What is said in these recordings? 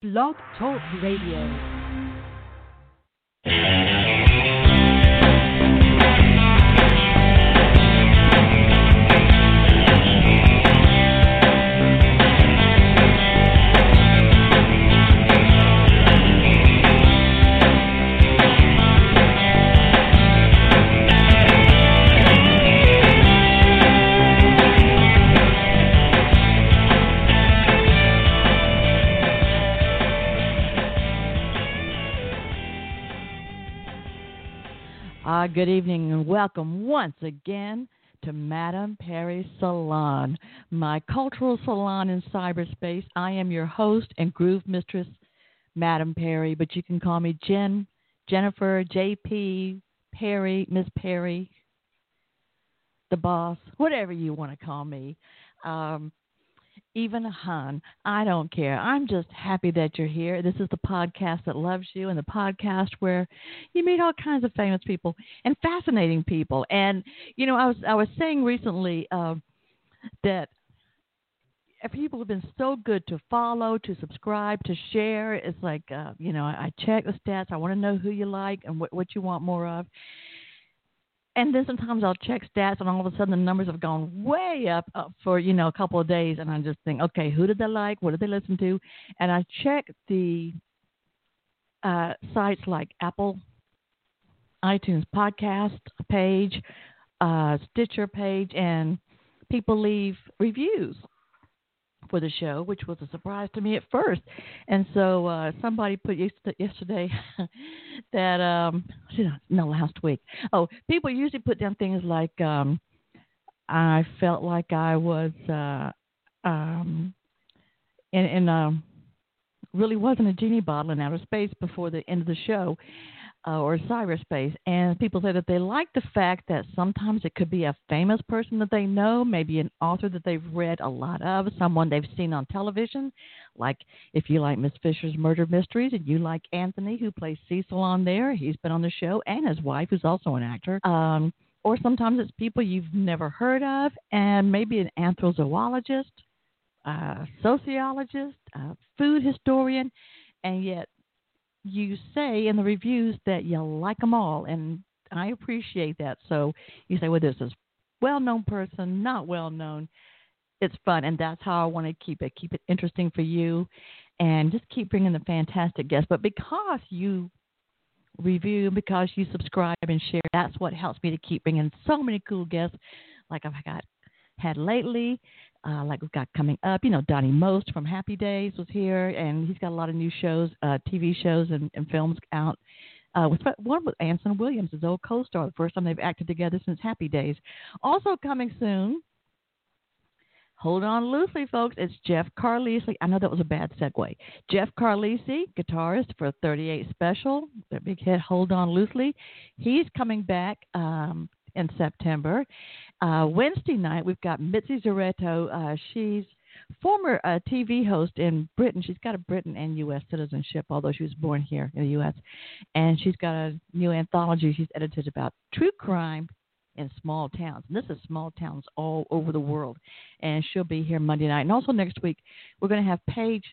Blog Talk Radio. Good evening and welcome once again to Madame Perry Salon, my cultural salon in cyberspace. I am your host and groove mistress, Madame Perry, but you can call me Jen, Jennifer, JP, Perry, Miss Perry, the boss, whatever you want to call me. Um, even a hun. I don't care. I'm just happy that you're here. This is the podcast that loves you and the podcast where you meet all kinds of famous people and fascinating people. And you know, I was I was saying recently uh, that people have been so good to follow, to subscribe, to share. It's like uh, you know, I check the stats. I want to know who you like and what you want more of and then sometimes I'll check stats, and all of a sudden the numbers have gone way up, up for you know a couple of days, and I just think, okay, who did they like? What did they listen to? And I check the uh, sites like Apple, iTunes podcast page, uh, Stitcher page, and people leave reviews for the show, which was a surprise to me at first. And so uh, somebody put yesterday that um no last week. Oh, people usually put down things like um I felt like I was uh um in in um really wasn't a genie bottle in outer space before the end of the show uh, or cyberspace. And people say that they like the fact that sometimes it could be a famous person that they know, maybe an author that they've read a lot of, someone they've seen on television. Like if you like Miss Fisher's Murder Mysteries and you like Anthony, who plays Cecil on there, he's been on the show, and his wife, who's also an actor. Um, or sometimes it's people you've never heard of, and maybe an anthrozoologist, a sociologist, a food historian, and yet you say in the reviews that you like them all, and I appreciate that. So you say, well, this is well known person, not well known. It's fun, and that's how I want to keep it. Keep it interesting for you, and just keep bringing the fantastic guests. But because you review, because you subscribe and share, that's what helps me to keep bringing so many cool guests, like oh I've got had lately uh, like we've got coming up. You know, Donny Most from Happy Days was here, and he's got a lot of new shows, uh, TV shows, and, and films out. Uh, with one with Anson Williams, his old co-star, the first time they've acted together since Happy Days. Also coming soon. Hold on loosely, folks. It's Jeff Carlisi. I know that was a bad segue. Jeff Carlisi, guitarist for 38 Special, the big hit Hold On Loosely. He's coming back um, in September. Uh, Wednesday night, we've got Mitzi Szereto. Uh, she's former uh, TV host in Britain. She's got a Britain and U.S. citizenship, although she was born here in the U.S. And she's got a new anthology she's edited about true crime in small towns. And this is small towns all over the world. And she'll be here Monday night. And also next week, we're going to have Paige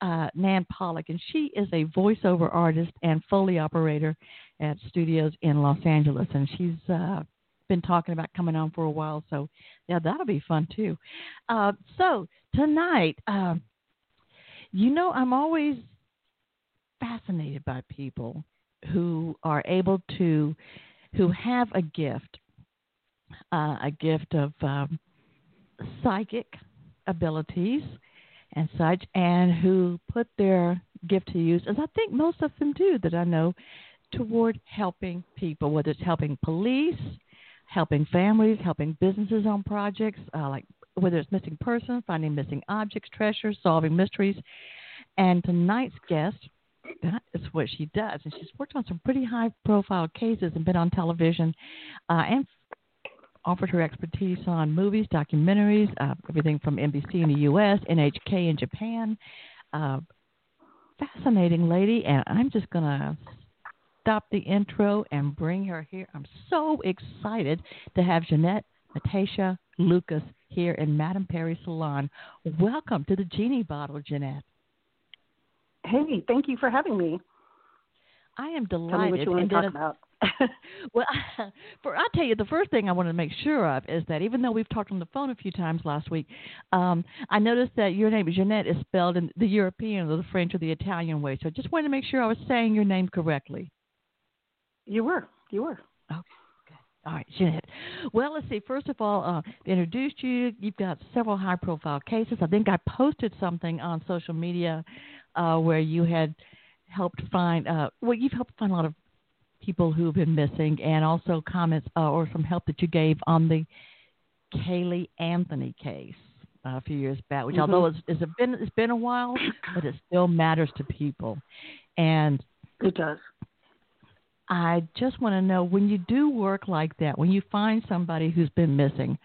uh, Nan Pollock, and she is a voiceover artist and Foley operator at studios in Los Angeles. And she's uh, been talking about coming on for a while. So, yeah, that'll be fun too. Uh, so, tonight, uh, you know, I'm always fascinated by people who are able to, who have a gift, uh, a gift of um, psychic abilities and such, and who put their gift to use, as I think most of them do that I know, toward helping people, whether it's helping police, helping families, helping businesses on projects, uh, like whether it's missing persons, finding missing objects, treasures, solving mysteries. And tonight's guest, that is what she does. And she's worked on some pretty high profile cases and been on television uh, and offered her expertise on movies, documentaries, uh, everything from NBC in the U.S., NHK in Japan. Uh, fascinating lady, and I'm just going to stop the intro and bring her here. I'm so excited to have Ginette Matacia Lucas here in Madame Perry Salon. Welcome to the Genie Bottle, Ginette. Hey, thank you for having me. I am delighted. Tell me what you want to talk about. well, for I'll tell you, the first thing I want to make sure of is that even though we've talked on the phone a few times last week, um, I noticed that your name, Ginette, is spelled in the European or the French or the Italian way. So I just wanted to make sure I was saying your name correctly. You were. You were. Okay. All right, Ginette. Well, let's see. First of all, uh, introduced you. You've got several high-profile cases. I think I posted something on social media uh, where you had helped find. Uh, well, you've helped find a lot of people who've been missing, and also comments uh, or some help that you gave on the Caylee Anthony case uh, a few years back. Which, mm-hmm. although it's, it's been it's been a while, but it still matters to people, and it does. I just want to know when you do work like that, when you find somebody who's been missing,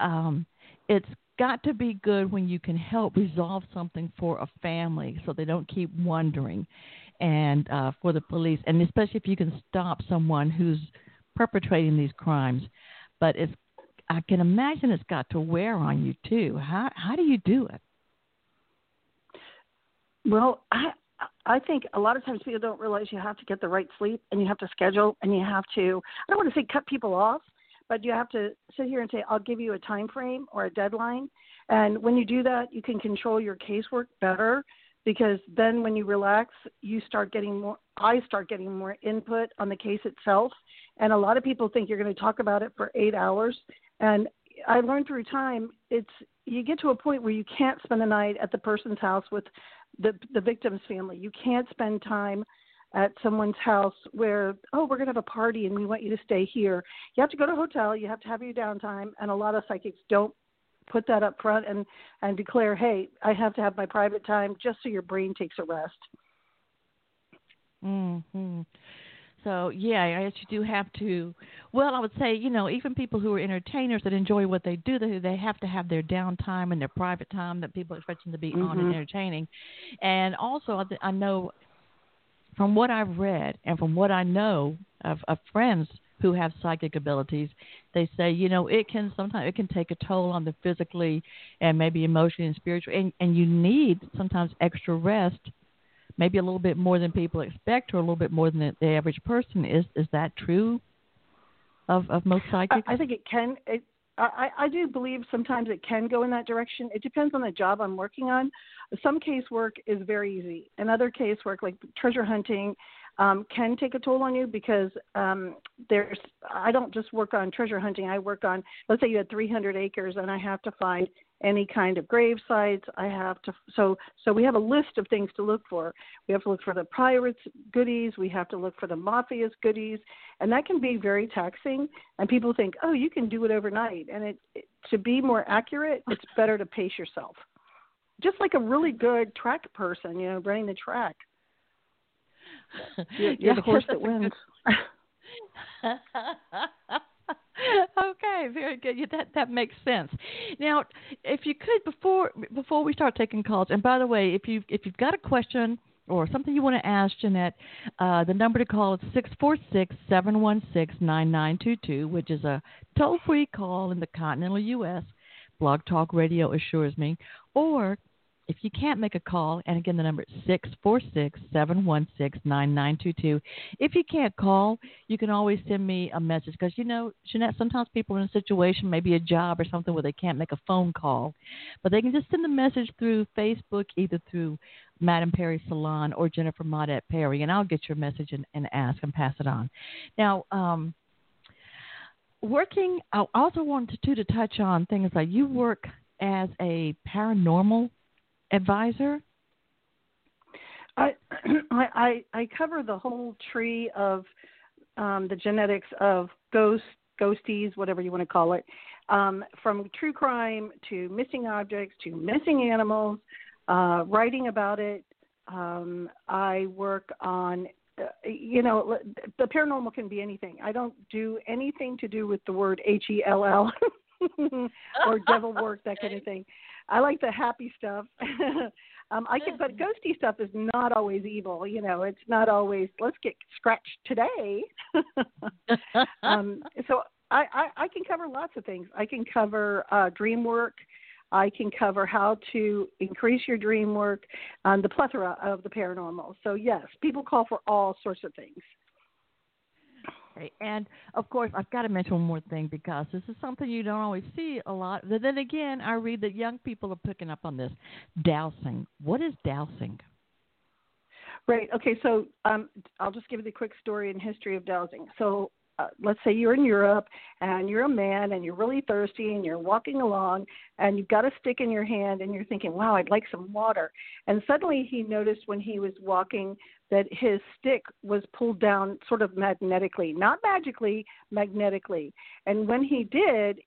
um, it's got to be good when you can help resolve something for a family so they don't keep wondering and uh, for the police, and especially if you can stop someone who's perpetrating these crimes. But it's I can imagine it's got to wear on you too. How how do you do it? Well, I I think a lot of times people don't realize you have to get the right sleep and you have to schedule and you have to I don't want to say cut people off, but you have to sit here and say I'll give you a time frame or a deadline. And when you do that, you can control your casework better because then when you relax, you start getting more I start getting more input on the case itself. And a lot of people think you're going to talk about it for 8 hours and I learned through time it's you get to a point where you can't spend the night at the person's house with the the victim's family. You can't spend time at someone's house where oh we're going to have a party and we want you to stay here. You have to go to a hotel. You have to have your downtime, and a lot of psychics don't put that up front and and declare hey I have to have my private time just so your brain takes a rest. Hmm. So yeah, I guess you do have to. Well, I would say you know even people who are entertainers that enjoy what they do, they they have to have their downtime and their private time that people expect them to be mm-hmm. on and entertaining. And also, I, I know from what I've read and from what I know of, of friends who have psychic abilities, they say you know it can sometimes it can take a toll on the physically and maybe emotionally and spiritually, and, and you need sometimes extra rest maybe a little bit more than people expect or a little bit more than the, the average person. Is is that true of of most psychics? I, I think it can. It, I, I do believe sometimes it can go in that direction. It depends on the job I'm working on. Some casework is very easy. Another casework, like treasure hunting, um, can take a toll on you because um, there's. I don't just work on treasure hunting. I work on. Let's say you had 300 acres, and I have to find any kind of grave sites. I have to so so we have a list of things to look for. We have to look for the pirates goodies. We have to look for the mafia's goodies, and that can be very taxing. And people think, oh, you can do it overnight. And it, it to be more accurate, it's better to pace yourself. Just like a really good track person, you know, running the track. You're, you're yeah, the horse that wins. okay, very good. Yeah, that that makes sense. Now, if you could before before we start taking calls, and by the way, if you if you've got a question or something you want to ask Ginette, uh, the number to call is six four six seven one six nine nine two two, which is a toll free call in the continental U.S. Blog Talk Radio assures me, or if you can't make a call, and again, the number is 646 716 9922. If you can't call, you can always send me a message because, you know, Ginette, sometimes people are in a situation, maybe a job or something, where they can't make a phone call, but they can just send a message through Facebook, either through Madame Perry Salon or Jennifer Maudette Perry, and I'll get your message and, and ask and pass it on. Now, um, working, I also wanted to, to touch on things like you work as a paranormal advisor? I I I cover the whole tree of um, the genetics of ghosts, ghosties, whatever you want to call it, um, from true crime to missing objects to missing animals, uh, writing about it. Um, I work on, uh, you know, the paranormal can be anything. I don't do anything to do with the word H E L L or devil work, that kind of thing. I like the happy stuff. um, I can, but ghosty stuff is not always evil. You know, it's not always let's get scratched today. um, so I, I, I can cover lots of things. I can cover uh, dream work. I can cover how to increase your dream work, um, the plethora of the paranormal. So, yes, people call for all sorts of things. And of course, I've got to mention one more thing because this is something you don't always see a lot. But then again, I read that young people are picking up on this dowsing. What is dowsing? Right. Okay. So um, I'll just give you the quick story and history of dowsing. So uh, let's say you're in Europe and you're a man and you're really thirsty and you're walking along and you've got a stick in your hand and you're thinking, wow, I'd like some water. And suddenly he noticed when he was walking that his stick was pulled down sort of magnetically, not magically, magnetically. And when he did,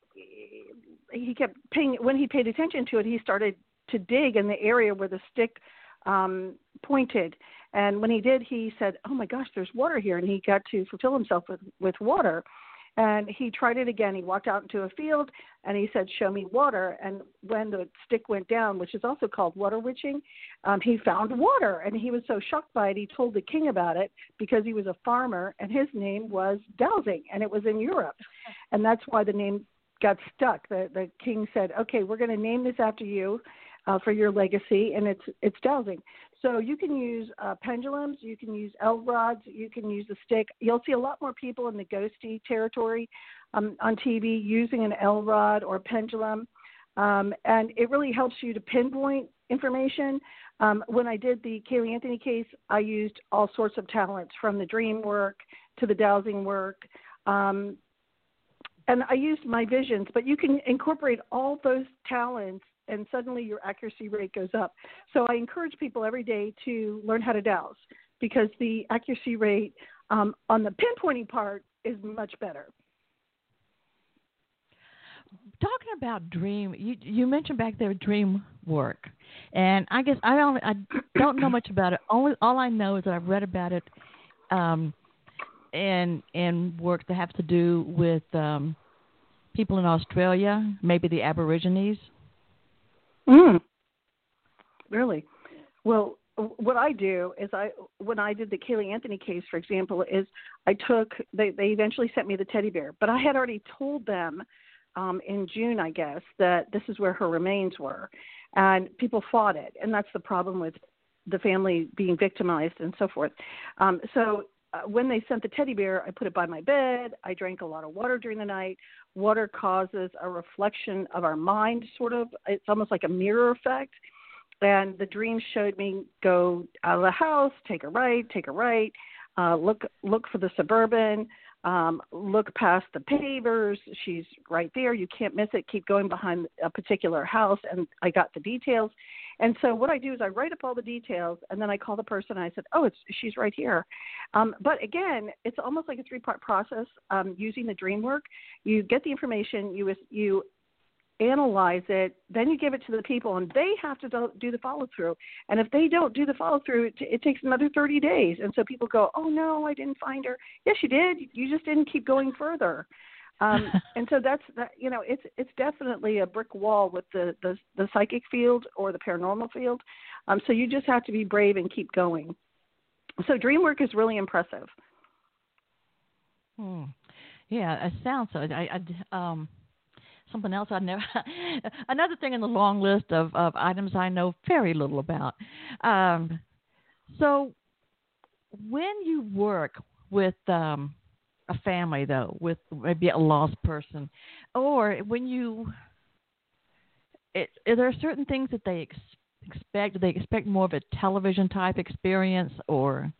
he kept paying, when he paid attention to it, he started to dig in the area where the stick um, pointed. And when he did, he said, "Oh my gosh, there's water here," and he got to fulfill himself with with water. And he tried it again. He walked out into a field and he said, "Show me water." And when the stick went down, which is also called water witching, um, he found water, and he was so shocked by it, he told the king about it because he was a farmer, and his name was Dowsing, and it was in Europe, and that's why the name got stuck. The the king said, "Okay, we're going to name this after you." Uh, for your legacy, and it's it's dowsing. So you can use uh, pendulums, you can use L rods, you can use a stick. You'll see a lot more people in the ghosty territory um, on TV using an L rod or pendulum, um, and it really helps you to pinpoint information. Um, when I did the Caylee Anthony case, I used all sorts of talents from the dream work to the dowsing work. Um, and I used my visions, but you can incorporate all those talents and suddenly your accuracy rate goes up. So I encourage people every day to learn how to dowse because the accuracy rate um, on the pinpointing part is much better. Talking about dream, you you mentioned back there dream work, and I guess I don't I don't know much about it. Only all I know is that I've read about it, um, in work that have to do with um, people in Australia, maybe the Aborigines. Mm. Really? Well, what I do is I when I did the Caylee Anthony case, for example, is I took they they eventually sent me the teddy bear, but I had already told them um, in June, I guess, that this is where her remains were, and people fought it, and that's the problem with the family being victimized and so forth. Um, so uh, when they sent the teddy bear, I put it by my bed. I drank a lot of water during the night. Water causes a reflection of our mind, sort of. It's almost like a mirror effect. And the dream showed me go out of the house, take a right, take a right, uh, look look for the suburban, um, look past the pavers. She's right there. You can't miss it. Keep going behind a particular house, and I got the details. And so what I do is I write up all the details, and then I call the person. And I said, "Oh, it's she's right here." Um, but again, it's almost like a three-part process um, using the dream work. You get the information, you you analyze it, then you give it to the people, and they have to do, do the follow through. And if they don't do the follow through, it, it takes another 30 days. And so people go, "Oh no, I didn't find her." Yes, you did. You just didn't keep going further. Um, and so that's that. You know, it's it's definitely a brick wall with the the, the psychic field or the paranormal field. Um, so you just have to be brave and keep going. So dream work is really impressive. Hmm. Yeah, it sounds so. I, I um something else I never another thing in the long list of, of items I know very little about. Um, so when you work with um, a family though, with maybe a lost person, or when you, it, are there certain things that they ex- expect? Do they expect more of a television type experience, or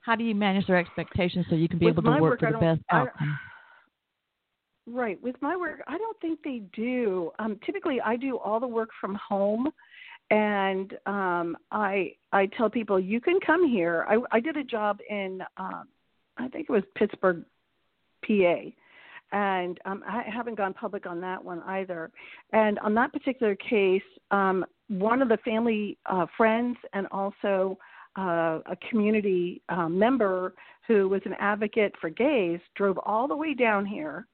how do you manage their expectations so you can be with able to work work, for the best outcome? Right. With my work, I don't think they do. Um, typically, I do all the work from home, and um, I I tell people you can come here. I I did a job in um, I think it was Pittsburgh, PA, and um, I haven't gone public on that one either. And on that particular case, um, one of the family uh, friends and also uh, a community uh, member who was an advocate for gays drove all the way down here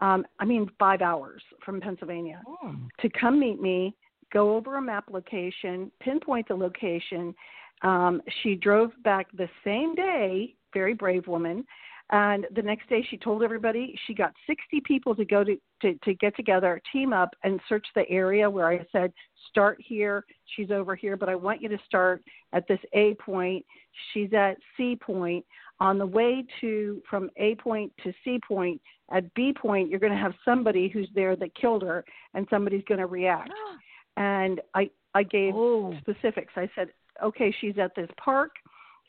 um, I mean, five hours from Pennsylvania oh. to come meet me, go over a map location, pinpoint the location. Um, she drove back the same day, very brave woman, And the next day, she told everybody she got 60 people to go to, to, to get together, team up, and search the area where I said, start here. She's over here, but I want you to start at this A point. She's at C point. On the way to from A point to C point, at B point, you're going to have somebody who's there that killed her, and somebody's going to react. and I I gave oh. specifics. I said, okay, she's at this park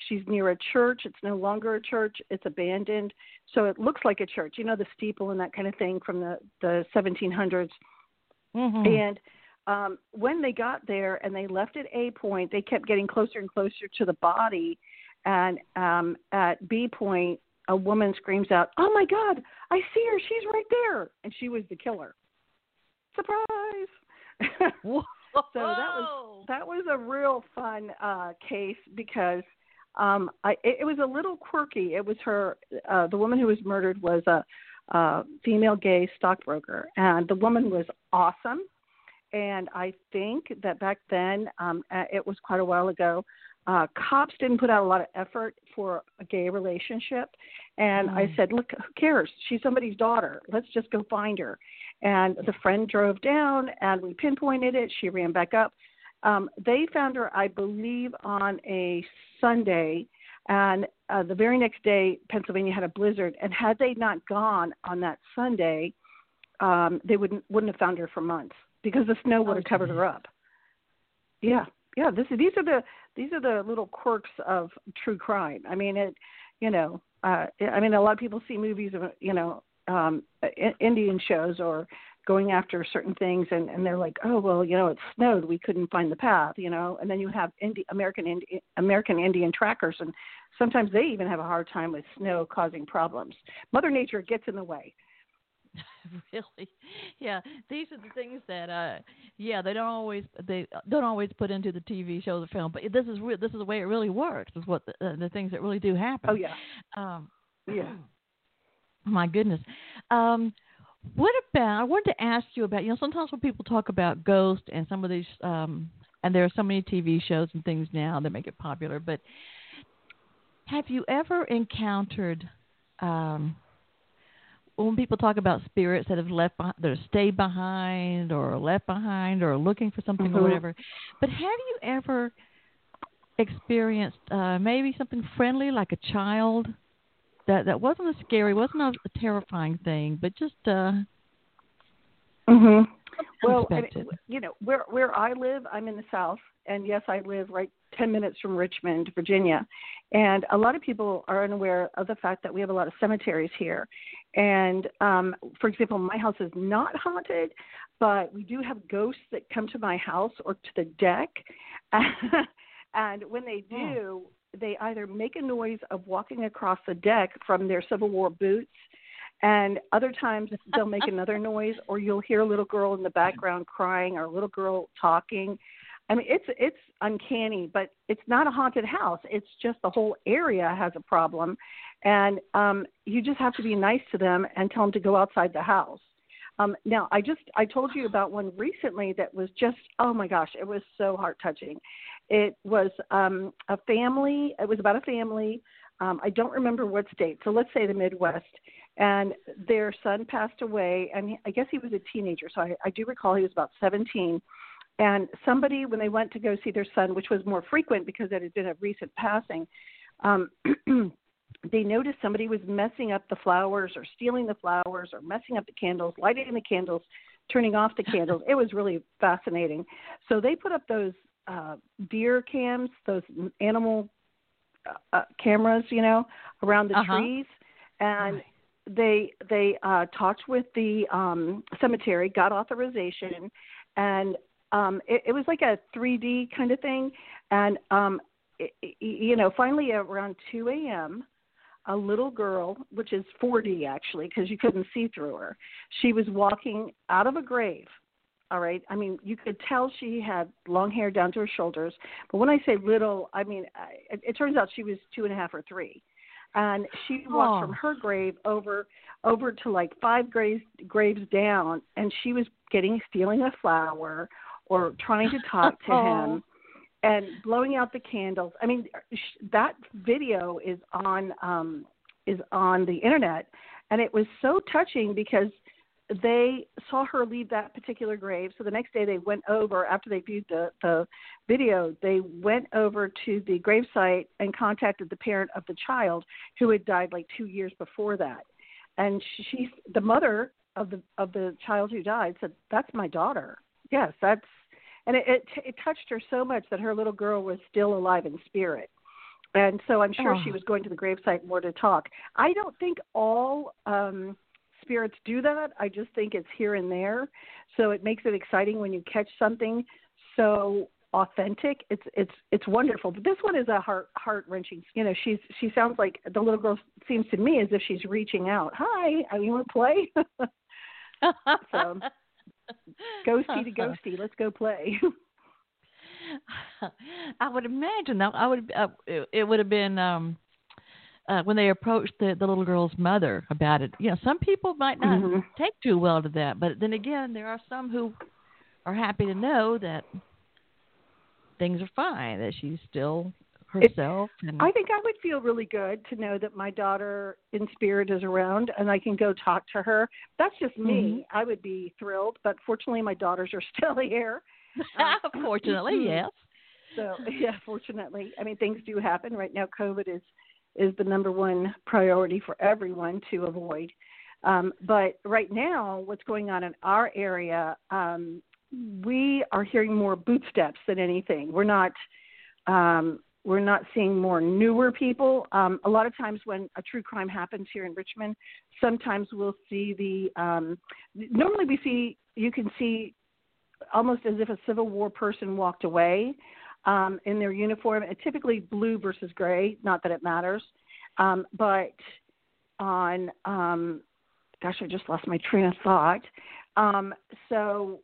She's near a church. It's no longer a church. It's abandoned. So it looks like a church. You know the steeple and that kind of thing from the the 1700s. Mm-hmm. And um, when they got there and they left at A point, they kept getting closer and closer to the body. And um, at B point, a woman screams out, "Oh my God! I see her. She's right there!" And she was the killer. Surprise! so that was that was a real fun uh, case because um i it, it was a little quirky. It was her uh the woman who was murdered was a uh female gay stockbroker and the woman was awesome. And i think that back then um it was quite a while ago uh cops didn't put out a lot of effort for a gay relationship. And mm. i said look who cares? She's somebody's daughter. Let's just go find her. And the friend drove down and we pinpointed it. She ran back up um, they found her, I believe, on a Sunday, and uh, the very next day, Pennsylvania had a blizzard. And had they not gone on that Sunday, um, they wouldn't wouldn't have found her for months because the snow would have covered her up. Yeah, yeah. This is these are the these are the little quirks of true crime. I mean, it, you know, uh, I mean, a lot of people see movies of you know um, Indian shows or going after certain things and and they're like oh well you know it snowed. We couldn't find the path you know? And then you have Indi- american Indi- american indian trackers and sometimes they even have a hard time with snow causing problems. Mother nature gets in the way. Really? Yeah these are the things that uh yeah they don't always they don't always put into the tv show the film but this is re- this is the way it really works is what the, uh, the things that really do happen. Oh yeah. Um yeah. my goodness. Um what about? I wanted to ask you about. You know, sometimes when people talk about ghosts and some of these, um, and there are so many TV shows and things now that make it popular. But have you ever encountered um, when people talk about spirits that have left, that have stayed behind, or left behind, or looking for something mm-hmm. or whatever? But have you ever experienced uh, maybe something friendly, like a child? That that wasn't a scary, wasn't a, a terrifying thing, but just uh mhm. Well, I mean, you know, where where I live, I'm in the south, and yes, I live right 10 minutes from Richmond, Virginia. And a lot of people are unaware of the fact that we have a lot of cemeteries here. And um, for example, my house is not haunted, but we do have ghosts that come to my house or to the deck. and when they hmm. do, they either make a noise of walking across the deck from their Civil War boots, and other times they'll make another noise, or you'll hear a little girl in the background crying or a little girl talking. I mean, it's it's uncanny, but it's not a haunted house. It's just the whole area has a problem, and um, you just have to be nice to them and tell them to go outside the house. Um, now, I just I told you about one recently that was just oh my gosh, it was so heart touching. It was um, a family. It was about a family. Um, I don't remember what state. So let's say the Midwest. And their son passed away, and I guess he was a teenager. So I, I do recall he was about 17. And somebody, when they went to go see their son, which was more frequent because it had been a recent passing, um, they noticed somebody was messing up the flowers or stealing the flowers or messing up the candles, lighting the candles, turning off the candles. It was really fascinating. So they put up those uh, deer cams, those animal uh, uh, cameras, you know, around the uh-huh. trees, and right. they they uh, talked with the um, cemetery, got authorization, and um, it, it was like a 3D kind of thing, and um, it, you know, finally around 2 a.m. A little girl, which is 4D actually, because you couldn't see through her. She was walking out of a grave all right. I mean, you could tell she had long hair down to her shoulders. But when I say little, I mean, it, it turns out she was two and a half or three. And she walked oh. from her grave over over to like five graves graves down, and she was getting stealing a flower or trying to talk to oh. him and blowing out the candles. I mean, sh- that video is on um is on the internet, and it was so touching because they saw her leave that particular grave. So the next day they went over after they viewed the the video. They went over to the gravesite and contacted the parent of the child who had died like two years before that. And she, the mother of the of the child who died, said, "That's my daughter. Yes, that's." And it it, it touched her so much that her little girl was still alive in spirit. And so I'm sure oh. she was going to the gravesite more to talk. I don't think all um spirits do that. I just think it's here and there. So it makes it exciting when you catch something so authentic. It's it's it's wonderful. But this one is a heart heart wrenching. You know, she's she sounds like the little girl seems to me as if she's reaching out. Hi, I you want to play? so ghosty to ghosty, let's go play. I would imagine that I would uh, it, it would have been um uh, when they approached the, the little girl's mother about it. You know, some people might not mm-hmm. take too well to that, but then again, there are some who are happy to know that things are fine, that she's still herself. And I think I would feel really good to know that my daughter in spirit is around and I can go talk to her. That's just me. Mm-hmm. I would be thrilled, but fortunately, my daughters are still here. fortunately, yes. So yeah, fortunately, I mean things do happen right now. COVID is is the number one priority for everyone to avoid. Um, but right now, what's going on in our area, um, we are hearing more bootsteps than anything. We're not um, we're not seeing more newer people. Um, a lot of times when a true crime happens here in Richmond, sometimes we'll see the um, normally we see you can see almost as if a Civil War person walked away um, in their uniform, and typically blue versus gray. Not that it matters, um, but on um, gosh, I just lost my train of thought. Um, so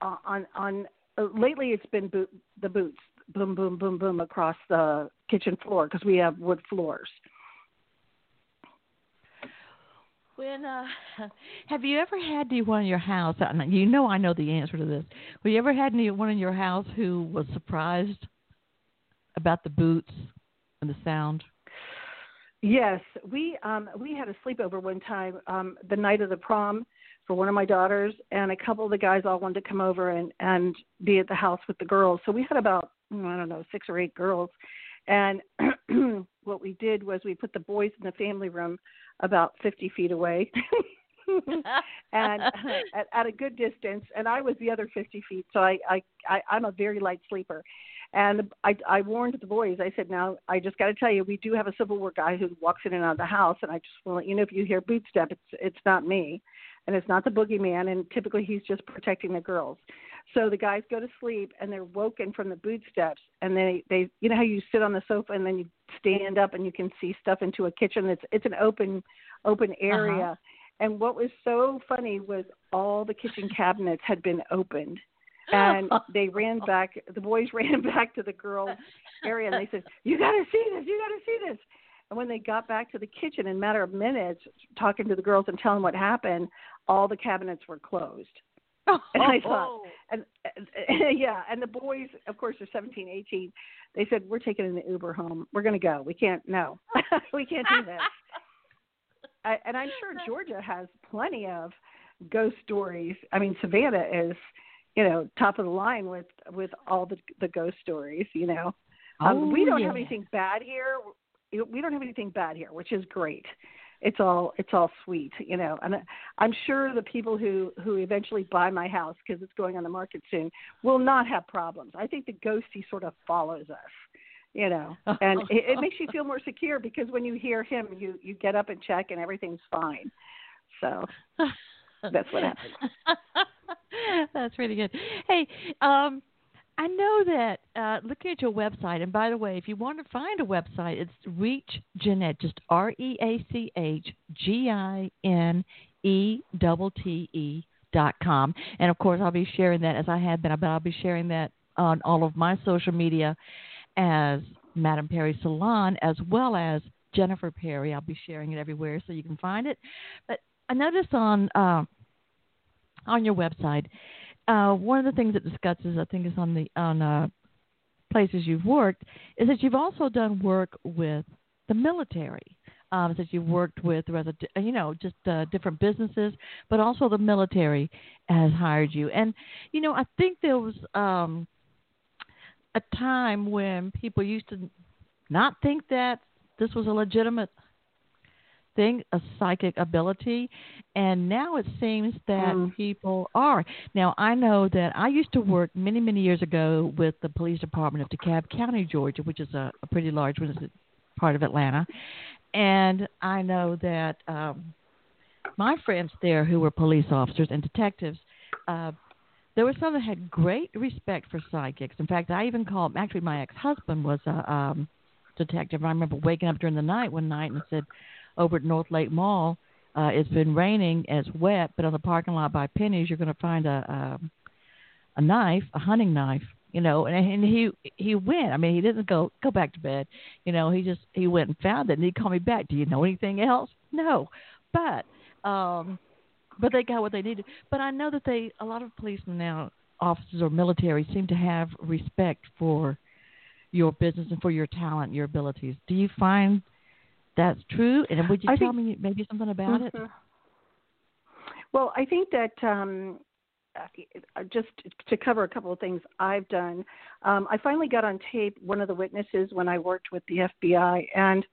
uh, on on uh, lately, it's been boot, the boots, boom, boom, boom, boom across the kitchen floor because we have wood floors. When uh, have you ever had anyone in your house? You know, I know the answer to this. Have you ever had anyone in your house who was surprised about the boots and the sound? Yes, we um, we had a sleepover one time um, the night of the prom for one of my daughters, and a couple of the guys all wanted to come over and and be at the house with the girls. So we had about mm, I don't know six or eight girls, and what we did was we put the boys in the family room about 50 feet away. and at, at a good distance, and I was the other 50 feet, so I, I, I I'm a very light sleeper. And I, I warned the boys. I said, "Now, I just got to tell you, we do have a Civil War guy who walks in and out of the house, and I just want to let you know if you hear boot step, it's it's not me, and it's not the boogeyman, and typically he's just protecting the girls." So the guys go to sleep, and they're woken from the boot steps, and they they you know how you sit on the sofa and then you stand up and you can see stuff into a kitchen. It's it's an open open uh-huh. area. Uh-huh. And what was so funny was all the kitchen cabinets had been opened. And they ran back, the boys ran back to the girls' area and they said, You got to see this, you got to see this. And when they got back to the kitchen, in a matter of minutes, talking to the girls and telling what happened, all the cabinets were closed. And I thought, and, and, and yeah, and the boys, of course, are 17, 18. They said, "We're taking an Uber home. We're going to go. We can't. No, we can't do this." I, and I'm sure Georgia has plenty of ghost stories. I mean, Savannah is, you know, top of the line with with all the the ghost stories. You know, um, oh, we don't yeah. have anything bad here. We don't have anything bad here, which is great. It's all it's all sweet, you know. And I'm sure the people who who eventually buy my house because it's going on the market soon will not have problems. I think the ghosty sort of follows us you know and it, it makes you feel more secure because when you hear him you you get up and check and everything's fine so that's what happens that's really good hey um I know that uh, looking at your website, and by the way, if you want to find a website, it's Reach Ginette, just R E A C H G I N E T E dot com. And of course, I'll be sharing that as I have been, but I'll be sharing that on all of my social media as Madame Perry Salon, as well as Jennifer Perry. I'll be sharing it everywhere so you can find it. But I noticed on uh, on your website, uh, one of the things it discusses, I think, is on the on uh, places you've worked, is that you've also done work with the military. um, that you've worked with, rather, you know, just uh, different businesses, but also the military has hired you. And you know, I think there was um, a time when people used to not think that this was a legitimate thing, a psychic ability, and now it seems that mm. people are. Now, I know that I used to work many, many years ago with the police department of DeKalb County, Georgia, which is a, a pretty large one, part of Atlanta, and I know that um, my friends there who were police officers and detectives. Uh, there were some that had great respect for psychics. In fact, I even called. Actually, my ex-husband was a um, detective. I remember waking up during the night one night and said, over at North Lake Mall. Uh, it's been raining, it's wet, but on the parking lot by Penney's, you're going to find a, a a knife, a hunting knife, you know. And, and he he went. I mean, he didn't go go back to bed, you know. He just he went and found it, and he called me back. Do you know anything else? No, but um, but they got what they needed. But I know that they a lot of policemen now, officers or military, seem to have respect for your business and for your talent, your abilities. Do you find that's true? And would you I tell think, me maybe something about mm-hmm. it? Well, I think that um, uh, just to cover a couple of things I've done, um, I finally got on tape one of the witnesses when I worked with the FBI, and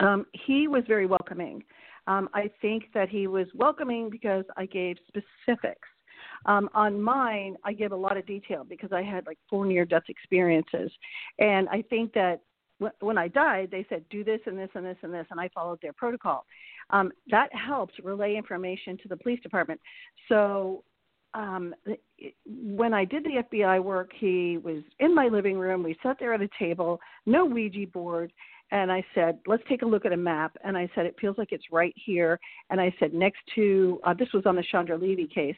um, he was very welcoming. Um, I think that he was welcoming because I gave specifics. Um, on mine, I give a lot of detail because I had like four near death experiences. And I think that when I died, they said, do this and this and this and this, and I followed their protocol. Um, that helps relay information to the police department. So um, when I did the FBI work, he was in my living room. We sat there at a table, no Ouija board. And I said, let's take a look at a map. And I said, it feels like it's right here. And I said, next to, uh, this was on the Chandra Levy case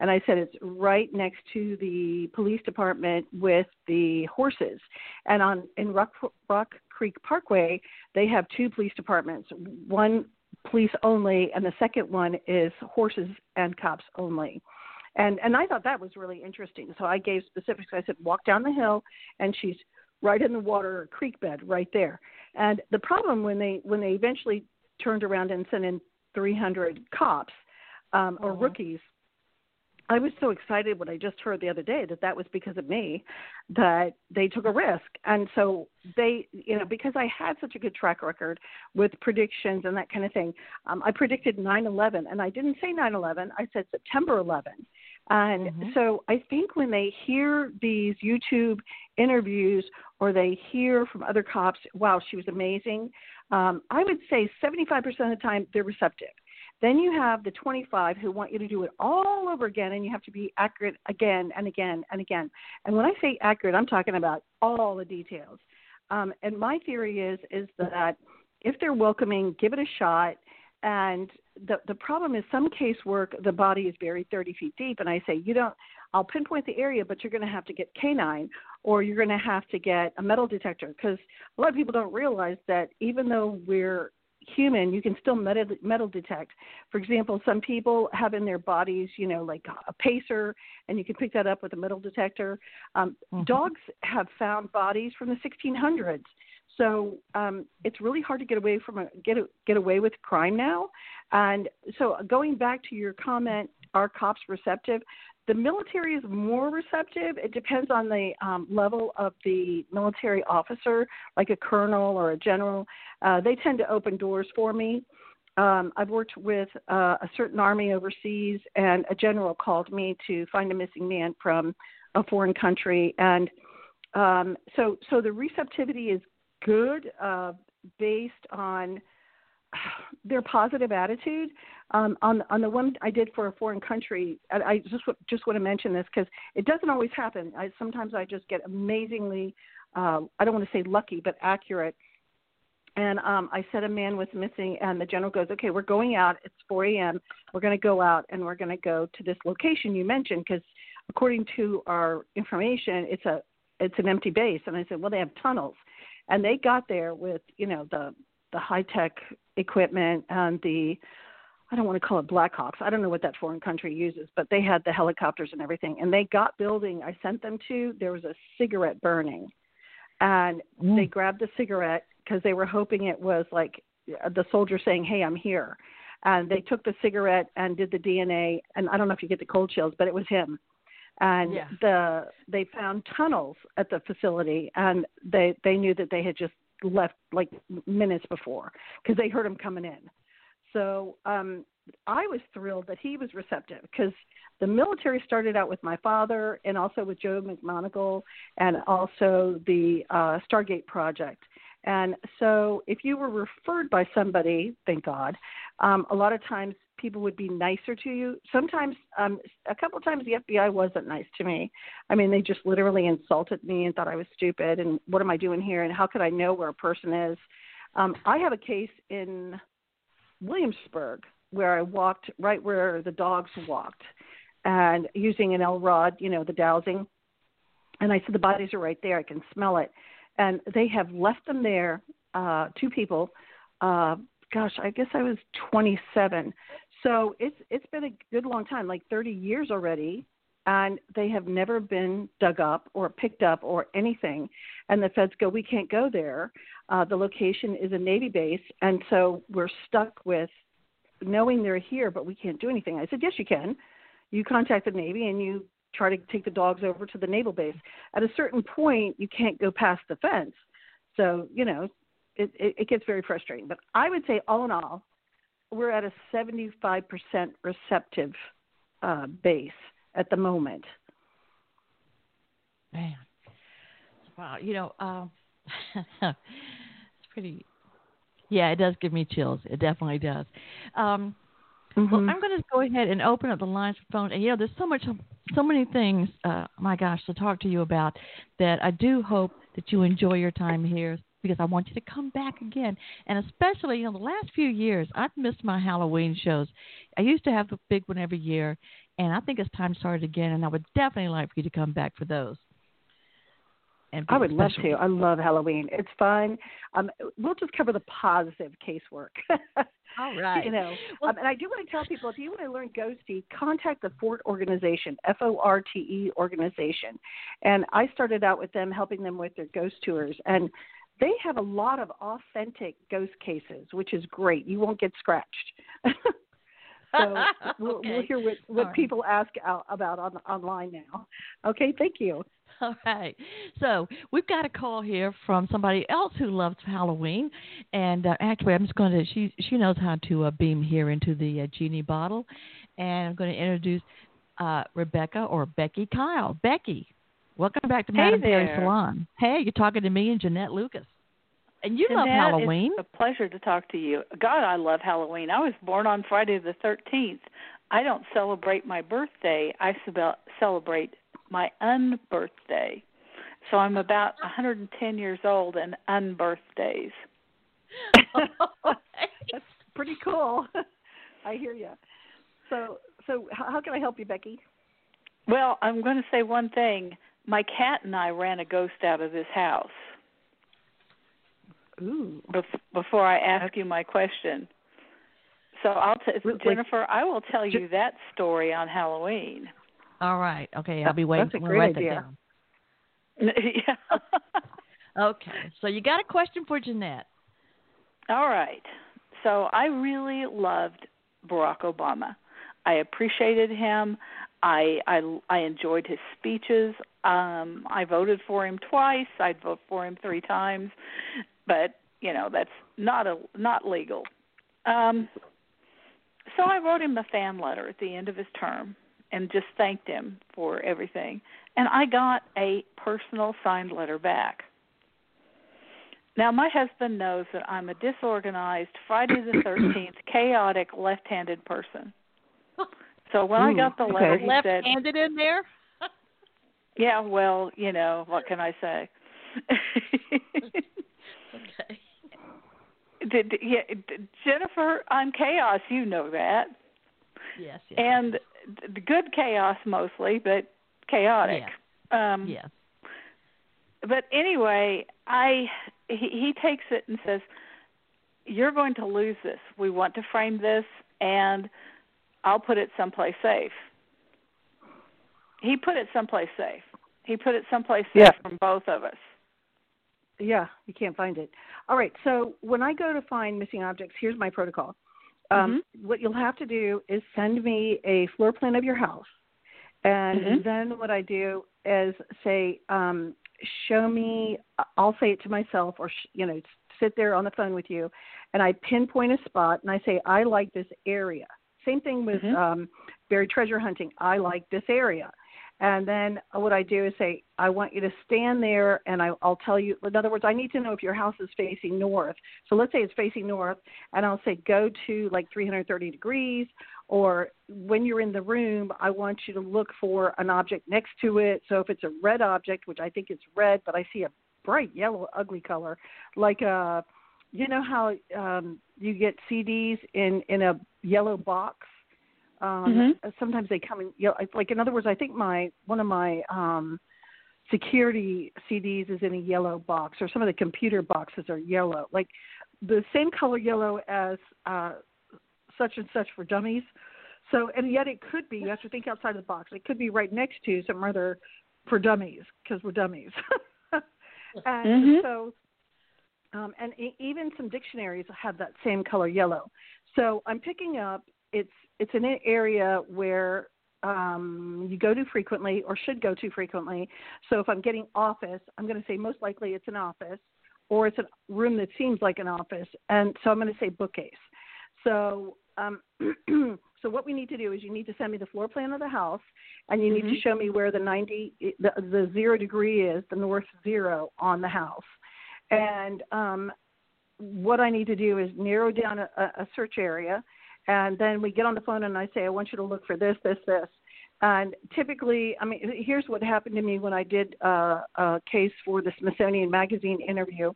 and I said it's right next to the police department with the horses. And on in Rock, Rock Creek Parkway, they have two police departments. One police only, and the second one is horses and cops only. And and I thought that was really interesting. So I gave specifics. I said walk down the hill, and she's right in the water or creek bed right there. And the problem when they when they eventually turned around and sent in 300 cops um, or uh-huh. rookies I was so excited when I just heard the other day that that was because of me that they took a risk. And so they, you know, because I had such a good track record with predictions and that kind of thing, um, I predicted 9 11. And I didn't say 9 11, I said September 11. And mm-hmm. so I think when they hear these YouTube interviews or they hear from other cops, wow, she was amazing, um, I would say 75% of the time they're receptive. Then you have the 25 who want you to do it all over again, and you have to be accurate again and again and again. And when I say accurate, I'm talking about all the details. Um, and my theory is is that if they're welcoming, give it a shot. And the the problem is some casework, the body is buried 30 feet deep, and I say you don't. I'll pinpoint the area, but you're going to have to get canine, or you're going to have to get a metal detector, because a lot of people don't realize that even though we're human, you can still metal, metal detect. For example, some people have in their bodies, you know, like a pacer, and you can pick that up with a metal detector. Um, mm-hmm. Dogs have found bodies from the 1600s. So um, it's really hard to get away from a, get a, get away with crime now. And so going back to your comment, are cops receptive? The military is more receptive. It depends on the um, level of the military officer, like a colonel or a general. Uh, they tend to open doors for me. Um, I've worked with uh, a certain army overseas, and a general called me to find a missing man from a foreign country, and um, so so the receptivity is good uh, based on their positive attitude. Um, on on the one I did for a foreign country, I, I just just want to mention this because it doesn't always happen. I, sometimes I just get amazingly, uh, I don't want to say lucky, but accurate. And um, I said a man was missing, and the general goes, "Okay, we're going out. It's 4 a.m. We're going to go out, and we're going to go to this location you mentioned because, according to our information, it's a it's an empty base." And I said, "Well, they have tunnels." And they got there with, you know, the the high tech equipment and the I don't want to call it Black Ops. I don't know what that foreign country uses, but they had the helicopters and everything. And they got building I sent them to, there was a cigarette burning. And mm. they grabbed the cigarette because they were hoping it was like the soldier saying, "Hey, I'm here," and they took the cigarette and did the DNA. And I don't know if you get the cold chills, but it was him. And yeah. the they found tunnels at the facility, and they they knew that they had just left like minutes before because they heard him coming in. So um, I was thrilled that he was receptive because the military started out with my father and also with Joe McMoneagle and also the uh, Stargate Project. And so, if you were referred by somebody, thank God, um, a lot of times people would be nicer to you. Sometimes, um, a couple of times, the FBI wasn't nice to me. I mean, they just literally insulted me and thought I was stupid. And what am I doing here? And how could I know where a person is? Um, I have a case in Williamsburg where I walked right where the dogs walked, and using an L rod, you know, the dowsing. And I said the bodies are right there. I can smell it and they have left them there. Uh, two people. Uh, gosh, I guess I was 27. So it's it's been a good long time, like 30 years already, and they have never been dug up or picked up or anything. And the feds go, we can't go there. Uh, the location is a Navy base, and so we're stuck with knowing they're here, but we can't do anything. I said, yes, you can. You contact the Navy and you try to take the dogs over to the naval base. At a certain point, you can't go past the fence. So, you know, it, it, it gets very frustrating. But I would say, all in all, we're at a 75% receptive uh, base at the moment. Man, wow, you know, um, it's pretty. Yeah, it does give me chills. It definitely does. Um, mm-hmm. Well, I'm going to go ahead and open up the lines for phone. And you know, there's so much so many things, uh, my gosh, to talk to you about that I do hope that you enjoy your time here because I want you to come back again. And especially, you know, the last few years, I've missed my Halloween shows. I used to have a big one every year, and I think it's time to start it again. And I would definitely like for you to come back for those. And I would love to. I love Halloween. It's fun. Um, we'll just cover the positive casework. All right. You know, well, um, and I do want to tell people if you want to learn ghosty, contact the Forte organization, F O R T E organization. And I started out with them helping them with their ghost tours. And they have a lot of authentic ghost cases, which is great. You won't get scratched. so we'll, we'll hear what, what right. people ask out, about on, online now. Okay, thank you. All right. So we've got a call here from somebody else who loves Halloween, and uh, actually, I'm just going to. She she knows how to uh, beam here into the uh, genie bottle, and I'm going to introduce uh, Rebecca or Becky Kyle. Becky, welcome back to hey Madame. Perry Salon. Hey, you're talking to me and Ginette Lucas. And you Ginette, love Halloween. It's a pleasure to talk to you. God, I love Halloween. I was born on Friday the 13th. I don't celebrate my birthday. I celebrate my unbirthday. So I'm about 110 years old and unbirthdays. That's pretty cool. I hear you. So, so how can I help you, Becky? Well, I'm going to say one thing. My cat and I ran a ghost out of this house. Ooh. Before I ask you my question. So I'll t- Jennifer, I will tell you that story on Halloween. All right. Okay, I'll be waiting. That's a we'll great write idea. that down. yeah. okay. So you got a question for Ginette? All right. So I really loved Barack Obama. I appreciated him. I I I enjoyed his speeches. Um I voted for him twice. I'd vote for him 3 times. But, you know, that's not a not legal. Um so I wrote him a fan letter at the end of his term and just thanked him for everything. And I got a personal signed letter back. Now, my husband knows that I'm a disorganized, Friday the 13th, chaotic, left handed person. So when Ooh, I got the hmm, letter, okay. he Left said, handed in there? Yeah, well, you know, what can I say? okay. Did, yeah, Jennifer, I'm chaos. You know that. Yes. yes. And the good chaos mostly, but chaotic. Um, yes. But anyway, I he, he takes it and says, "You're going to lose this. We want to frame this, and I'll put it someplace safe." He put it someplace safe. He put it someplace safe Yeah. from both of us. yeah, you can't find it. All right. So when I go to find missing objects, here's my protocol. Um, mm-hmm. What you'll have to do is send me a floor plan of your house, and Mhm. then what I do is say, um, show me. I'll say it to myself, or sh- you know, sit there on the phone with you, and I pinpoint a spot, and I say, I like this area. Same thing with Mhm. um, buried treasure hunting. I like this area. And then what I do is say, I want you to stand there, and I, I'll tell you. In other words, I need to know if your house is facing north. So let's say it's facing north, and I'll say go to like 330 degrees. Or when you're in the room, I want you to look for an object next to it. So if it's a red object, which I think it's red, but I see a bright yellow, ugly color, like a, you know how um, you get CDs in in a yellow box um Mhm. sometimes they come in you know, like in other words i think my one of my um security cds is in a yellow box or some of the computer boxes are yellow like the same color yellow as uh such and such for dummies so and yet it could be you have to think outside of the box it could be right next to some other for dummies because we're dummies and Mhm. so um, and e- even some dictionaries have that same color yellow. So I'm picking up it's it's an area where um, you go to frequently or should go to frequently. So if I'm getting office, I'm going to say most likely it's an office or it's a room that seems like an office, and so I'm going to say bookcase. So um, so what we need to do is you need to send me the floor plan of the house, and you need to Mhm. show me where the 90 the, the zero degree is, the north zero on the house. And um, what I need to do is narrow down a, a search area, and then we get on the phone and I say, I want you to look for this, this, this. And typically, I mean, here's what happened to me when I did uh, a case for the Smithsonian Magazine interview.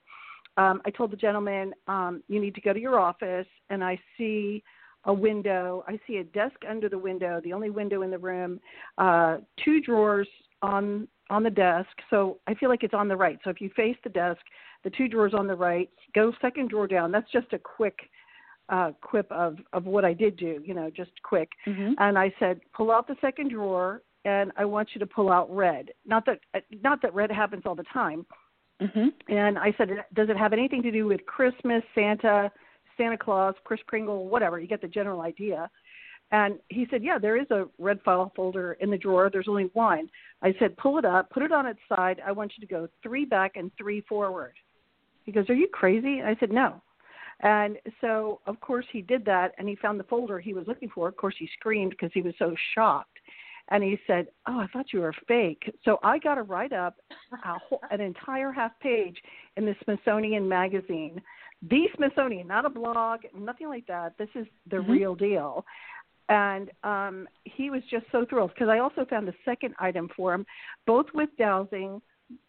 Um, I told the gentleman, um, you need to go to your office, and I see a window. I see a desk under the window, the only window in the room, uh, two drawers on on the desk. So I feel like it's on the right. So if you face the desk, the two drawers on the right, go second drawer down. That's just a quick uh, quip of of what I did do. You know, just quick. Mhm. And I said, pull out the second drawer, and I want you to pull out red. Not that not that red happens all the time. Mhm. And I said, does it have anything to do with Christmas, Santa, Santa Claus, Kris Kringle, whatever? You get the general idea. And he said, yeah, there is a red file folder in the drawer. There's only one. I said, pull it up, put it on its side. I want you to go three back and three forward. He goes, are you crazy? I said, no. And so, of course, he did that, and he found the folder he was looking for. Of course, he screamed because he was so shocked. And he said, "Oh, I thought you were fake." So I got to write up a whole, an entire half page in the Smithsonian magazine, the Smithsonian, not a blog, nothing like that. This is the Mhm. real deal. And um, he was just so thrilled because I also found a second item for him, both with dowsing.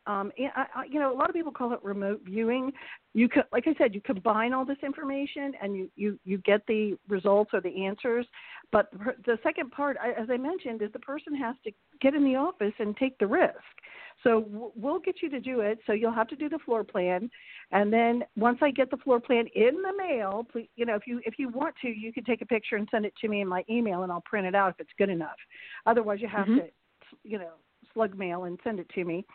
Um, I, I, you know, a lot of people call it remote viewing. You could, like I said, you combine all this information and you you you get the results or the answers. But the second part, I- as I mentioned, is the person has to get in the office and take the risk. So we'll get you to do it. So you'll have to do the floor plan, and then once I get the floor plan in the mail, please, you know, if you if you want to, you can take a picture and send it to me in my email, and I'll print it out if it's good enough. Otherwise, you have Mhm. to, you know, slug mail and send it to me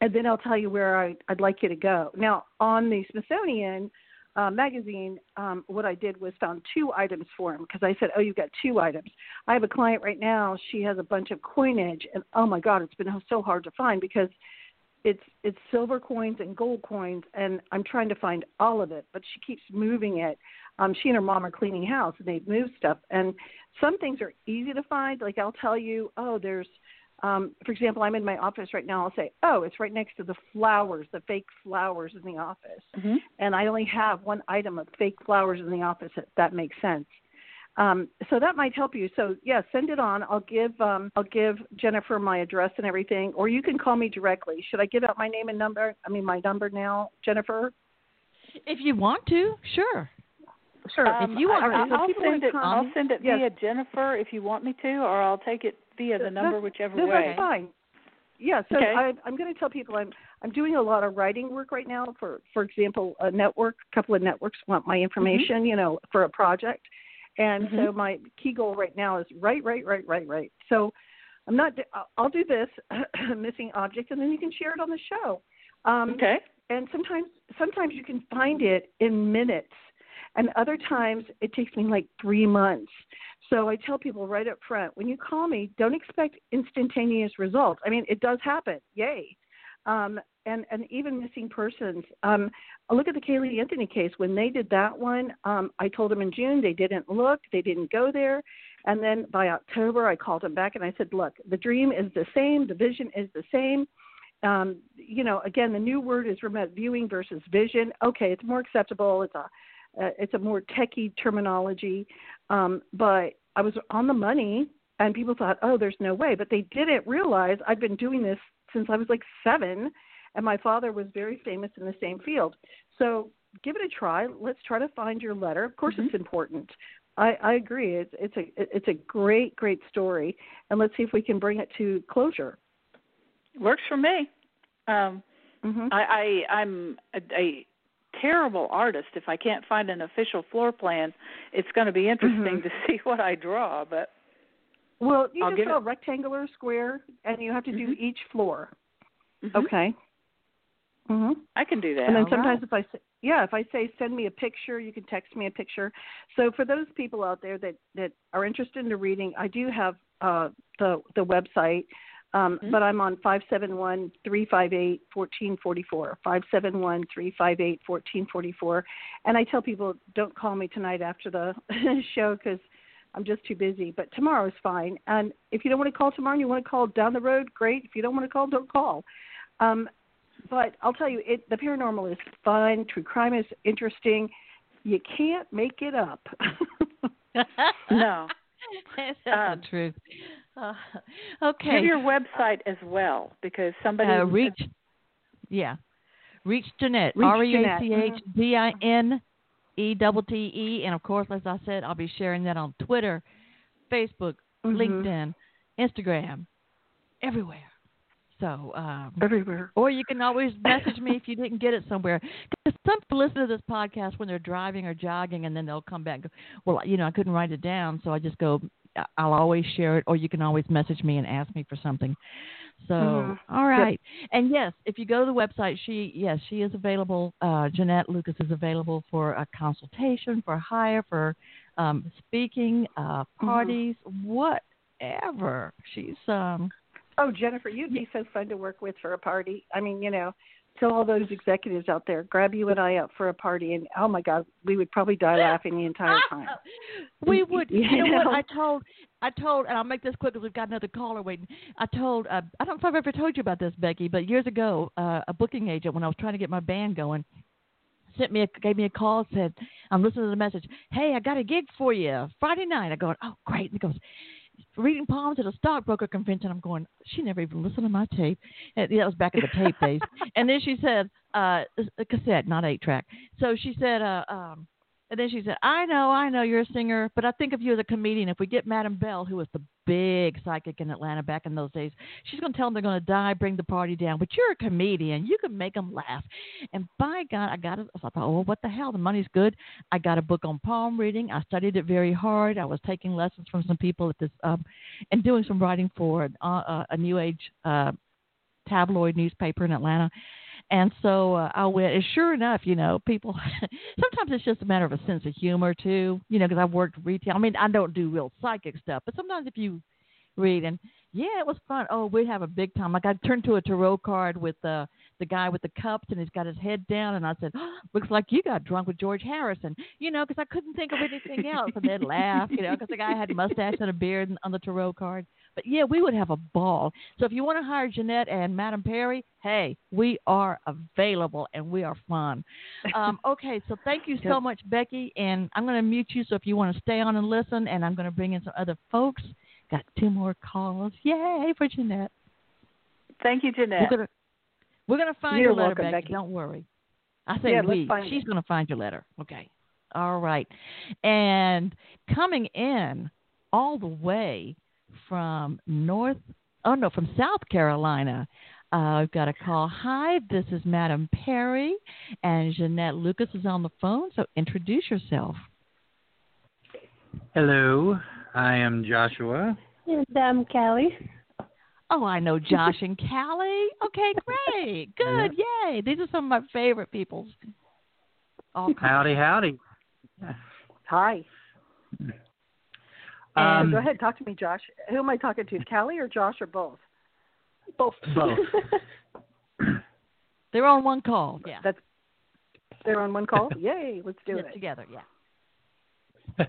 and then I'll tell you where I, I'd like you to go. Now, on the Smithsonian uh, magazine, um, what I did was found two items for him because I said, "Oh, you've got two items." I have a client right now. She has a bunch of coinage, and oh my God, it's been so hard to find because it's it's silver coins and gold coins, and I'm trying to find all of it, but she keeps moving it. Um, she and her mom are cleaning house, and they move stuff, and some things are easy to find. Like I'll tell you, oh, there's um, for example, I'm in my office right now. I'll say, "Oh, it's right next to the flowers, the fake flowers in the office," Mhm. and I only have one item of fake flowers in the office. If that makes sense. Um, so that might help you. So yeah, send it on. I'll give um, I'll give Jennifer my address and everything, or you can call me directly. Should I give out my name and number? I mean my number now, Jennifer. If you want to, sure. Sure. Um, you want- I, All right, so I'll send it. com- I'll send it Yes. via Jennifer if you want me to, or I'll take it via the That's- number, whichever No, way. That's fine. Yeah, so Okay. I, I'm going to tell people I'm I'm doing a lot of writing work right now. For for example, a network, a couple of networks want my information, you know, for a project, and so Mhm. my key goal right now is write, write, write, write, write. So I'm not. I'll do this missing object, and then you can share it on the show. Um, Okay. and sometimes sometimes you can find it in minutes and other times it takes me like three months. So i tell people right up front when you call me don't expect instantaneous results. I mean it does happen. Yay. Um, and and even missing persons. Um, look at the Caylee Anthony case. When they did that one um, i told them in june they didn't look they didn't go there. And then by october i called them back and i said look the dream is the same. The vision is the same. Um, you know, again, the new word is remote viewing versus vision. Okay, it's more acceptable. It's a uh, it's a more techie terminology, um, but I was on the money, and people thought, oh, there's no way, but they didn't realize I've been doing this since I was like seven, and my father was very famous in the same field. So give it a try. Let's try to find your letter. Of course, mm-hmm. it's important. I, I agree. It's it's a it's a great great story, and let's see if we can bring it to closure. Works for me. Um, mm-hmm. I, I I'm a, a terrible artist. If I can't find an official floor plan, it's going to be interesting mm-hmm. to see what I draw. But well, you I'll just draw a rectangular square, and you have to do mm-hmm. each floor. Mm-hmm. Okay. Mhm. I can do that. And then All sometimes right. if I say, yeah, if I say send me a picture, you can text me a picture. So for those people out there that that are interested in the reading, I do have uh the the website um, mm-hmm. But I'm on 571 358 1444. 571 358 1444. And I tell people, don't call me tonight after the show because I'm just too busy. But tomorrow is fine. And if you don't want to call tomorrow and you want to call down the road, great. If you don't want to call, don't call. Um, but I'll tell you, it, the paranormal is fun. True crime is interesting. You can't make it up. no. That's um, truth. Uh, okay. Give your website as well because somebody uh, reach. Yeah, reach Ginette. R e a c h d i n e double t e, and of course, as I said, I'll be sharing that on Twitter, Facebook, mm-hmm. LinkedIn, Instagram, everywhere. So um, everywhere. Or you can always message me if you didn't get it somewhere. Some people listen to this podcast when they're driving or jogging, and then they'll come back. and go, Well, you know, I couldn't write it down, so I just go. I'll always share it, or you can always message me and ask me for something. So, mm-hmm. all right, yep. and yes, if you go to the website, she yes, she is available. Uh, Ginette Lucas is available for a consultation, for hire, for um, speaking, uh, mm-hmm. parties, mm-hmm. whatever. She's um, Oh, Jennifer, you'd be so fun to work with for a party. I mean, you know, tell all those executives out there, grab you and I out for a party, and oh my God, we would probably die laughing the entire time. we would. You, you know, know, what? I told, I told, and I'll make this quick because we've got another caller waiting. I told, uh, I don't know if I've ever told you about this, Becky, but years ago, uh, a booking agent when I was trying to get my band going sent me a gave me a call said I'm listening to the message. Hey, I got a gig for you Friday night. I go, oh great. And he goes, reading palms at a stockbroker convention. I'm going, she never even listened to my tape. And, that was back in the tape days. And then she said, uh, a cassette, not eight track. So she said, uh, um, and then she said, I know, I know you're a singer, but I think of you as a comedian. If we get Madam Bell, who was the big psychic in Atlanta back in those days, she's going to tell them they're going to die, bring the party down. But you're a comedian. You can make them laugh. And by God, I got it. I thought, oh, what the hell? The money's good. I got a book on palm reading. I studied it very hard. I was taking lessons from some people at this, um, and doing some writing for uh, uh, a New Age uh, tabloid newspaper in Atlanta. And so uh, I went, and sure enough, you know, people, sometimes it's just a matter of a sense of humor too, you know, because I've worked retail. I mean, I don't do real psychic stuff, but sometimes if you read and yeah, it was fun. Oh, we'd have a big time. Like I turned to a tarot card with uh, the guy with the cups, and he's got his head down, and I said, oh, "Looks like you got drunk with George Harrison," you know, because I couldn't think of anything else, and they'd laugh, you know, because the guy had a mustache and a beard on the tarot card. But yeah, we would have a ball. So if you want to hire Ginette and Madame Perry, hey, we are available and we are fun. Um, okay, so thank you so much, Becky. And I'm going to mute you. So if you want to stay on and listen, and I'm going to bring in some other folks. Got two more calls. Yay for Ginette. Thank you, Ginette. We're gonna, we're gonna find You're your letter, welcome, Becky. Becky. Don't worry. I say yeah, we. She's it. gonna find your letter. Okay. All right. And coming in all the way from North, oh no, from South Carolina. Uh, I've got a call. Hi, this is Madame Perry, and Ginette Lucas is on the phone. So introduce yourself. Hello, I am Joshua. And I'm Callie. Oh, I know Josh and Callie. Okay, great. Good. Yay. These are some of my favorite people. All howdy, howdy. Hi. Um, go ahead, talk to me, Josh. Who am I talking to, Callie or Josh or both? Both. Both. They're on one call. Yeah. That's they're on one call. Yay! Let's do Get it together. Yeah.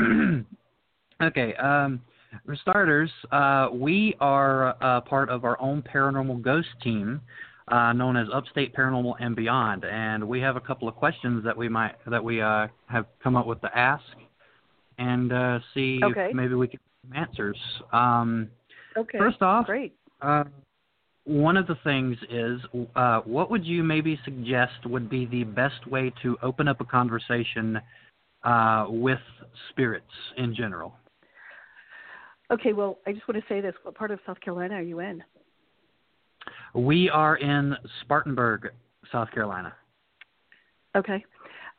okay. Um, for starters, uh, we are uh, part of our own paranormal ghost team, uh, known as Upstate Paranormal and Beyond, and we have a couple of questions that we might that we uh, have come up with to ask, and uh, see okay. if maybe we can get some answers. Um, okay. First off, great. Uh, one of the things is, uh, what would you maybe suggest would be the best way to open up a conversation uh, with spirits in general? Okay, well, I just want to say this. What part of South Carolina are you in? We are in Spartanburg, South Carolina. Okay.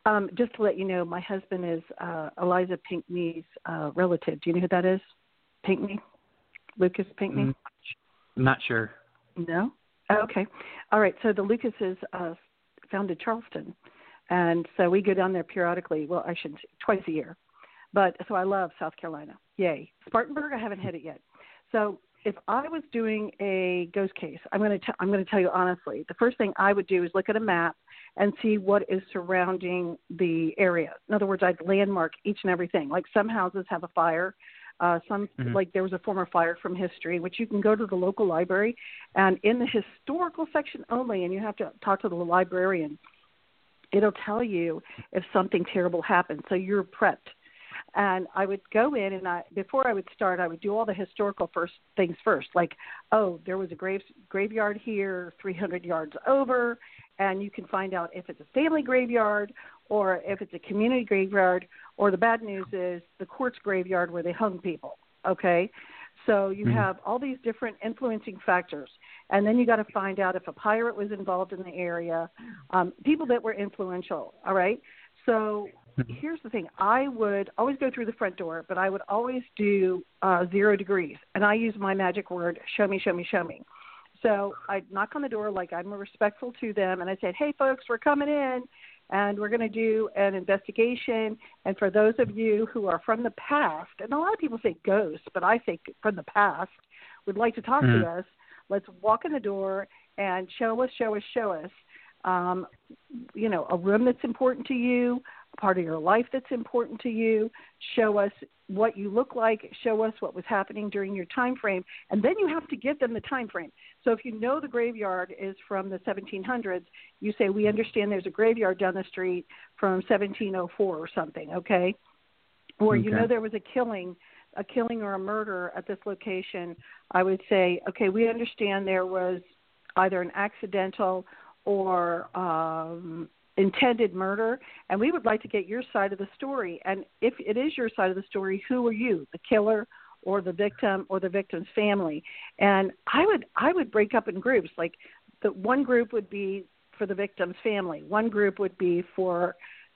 Um, just to let you know, my husband is uh, Eliza Pinckney's uh, relative. Do you know who that is? Pinckney? Lucas Pinckney? Mm, not sure. No? okay. All right. So the Lucases uh, founded Charleston. And so we go down there periodically. Well, I should twice a year. But so I love South Carolina. Yay. Spartanburg, I haven't hit it yet. So if I was doing a ghost case, I'm going to t- I'm going to tell you honestly. The first thing I would do is look at a map and see what is surrounding the area. In other words, I'd landmark each and everything. Like some houses have a fire, uh, some mm-hmm. like there was a former fire from history, which you can go to the local library, and in the historical section only, and you have to talk to the librarian. It'll tell you if something terrible happened, so you're prepped and I would go in and I before I would start I would do all the historical first things first. Like oh there was a grave graveyard here 300 yards over and you can find out if it's a family graveyard or if it's a community graveyard or the bad news is the court's graveyard where they hung people okay? So you mm-hmm. have all these different influencing factors. And then you got to find out if a pirate was involved in the area um, people that were influential all right? So here's the thing. I would always go through the front door but i would always do uh, zero degrees. And i use my magic word show me show me show me. So i'd knock on the door like i'm respectful to them and i said hey folks we're coming in and we're going to do an investigation. And for those of you who are from the past and a lot of people say ghosts but i say from the past would like to talk mm-hmm. to us let's walk in the door and show us show us show us um, you know a room that's important to you part of your life that's important to you. Show us what you look like. Show us what was happening during your time frame. And then you have to give them the time frame. So if you know the graveyard is from the 1700s you say we understand there's a graveyard down the street from 1704 or something okay? Or okay. you know there was a killing a killing or a murder at this location i would say okay we understand there was either an accidental or um, intended murder, and we would like to get your side of the story. And if it is your side of the story, who are you, the killer or the victim or the victim's family? And I would I would break up in groups. Like the one group would be for the victim's family, one group would be for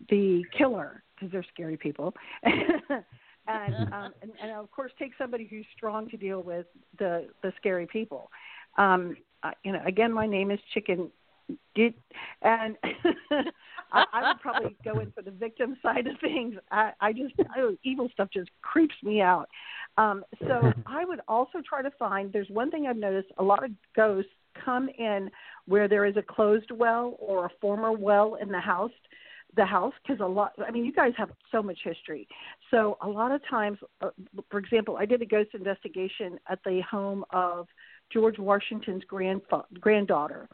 the killer because they're scary people. and, um, and and of course take somebody who's strong to deal with the the scary people. Um, uh, you know, again, my name is Chicken did and I, I would probably go in for the victim side of things. I, I just I, evil stuff just creeps me out. Um, so I would also try to find. There's one thing I've noticed: a lot of ghosts come in where there is a closed well or a former well in the house. The house, because a lot. I mean, you guys have so much history. So a lot of times, uh, for example, I did a ghost investigation at the home of George Washington's grandfa- granddaughter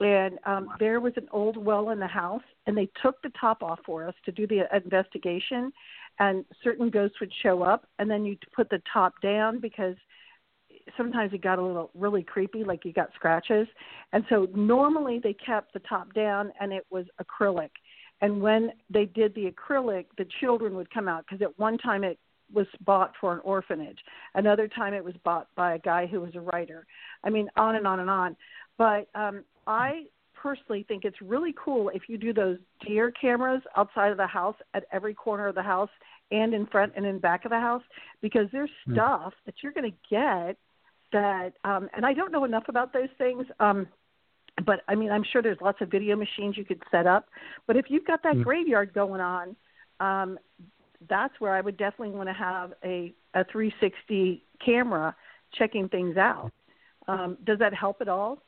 and um, there was an old well in the house, and they took the top off for us to do the investigation. And certain ghosts would show up, and then you put the top down because sometimes it got a little really creepy, like you got scratches. And so normally they kept the top down, and it was acrylic. And when they did the acrylic, the children would come out because at one time it was bought for an orphanage. Another time it was bought by a guy who was a writer. I mean, on and on and on. But um, I personally think it's really cool if you do those deer cameras outside of the house at every corner of the house and in front and in back of the house because there's mm. stuff that you're going to get that, um, and I don't know enough about those things. Um, but I mean, I'm sure there's lots of video machines you could set up. But if you've got that mm. graveyard going on, um, that's where I would definitely want to have a a 360 camera checking things out. Um, does that help at all?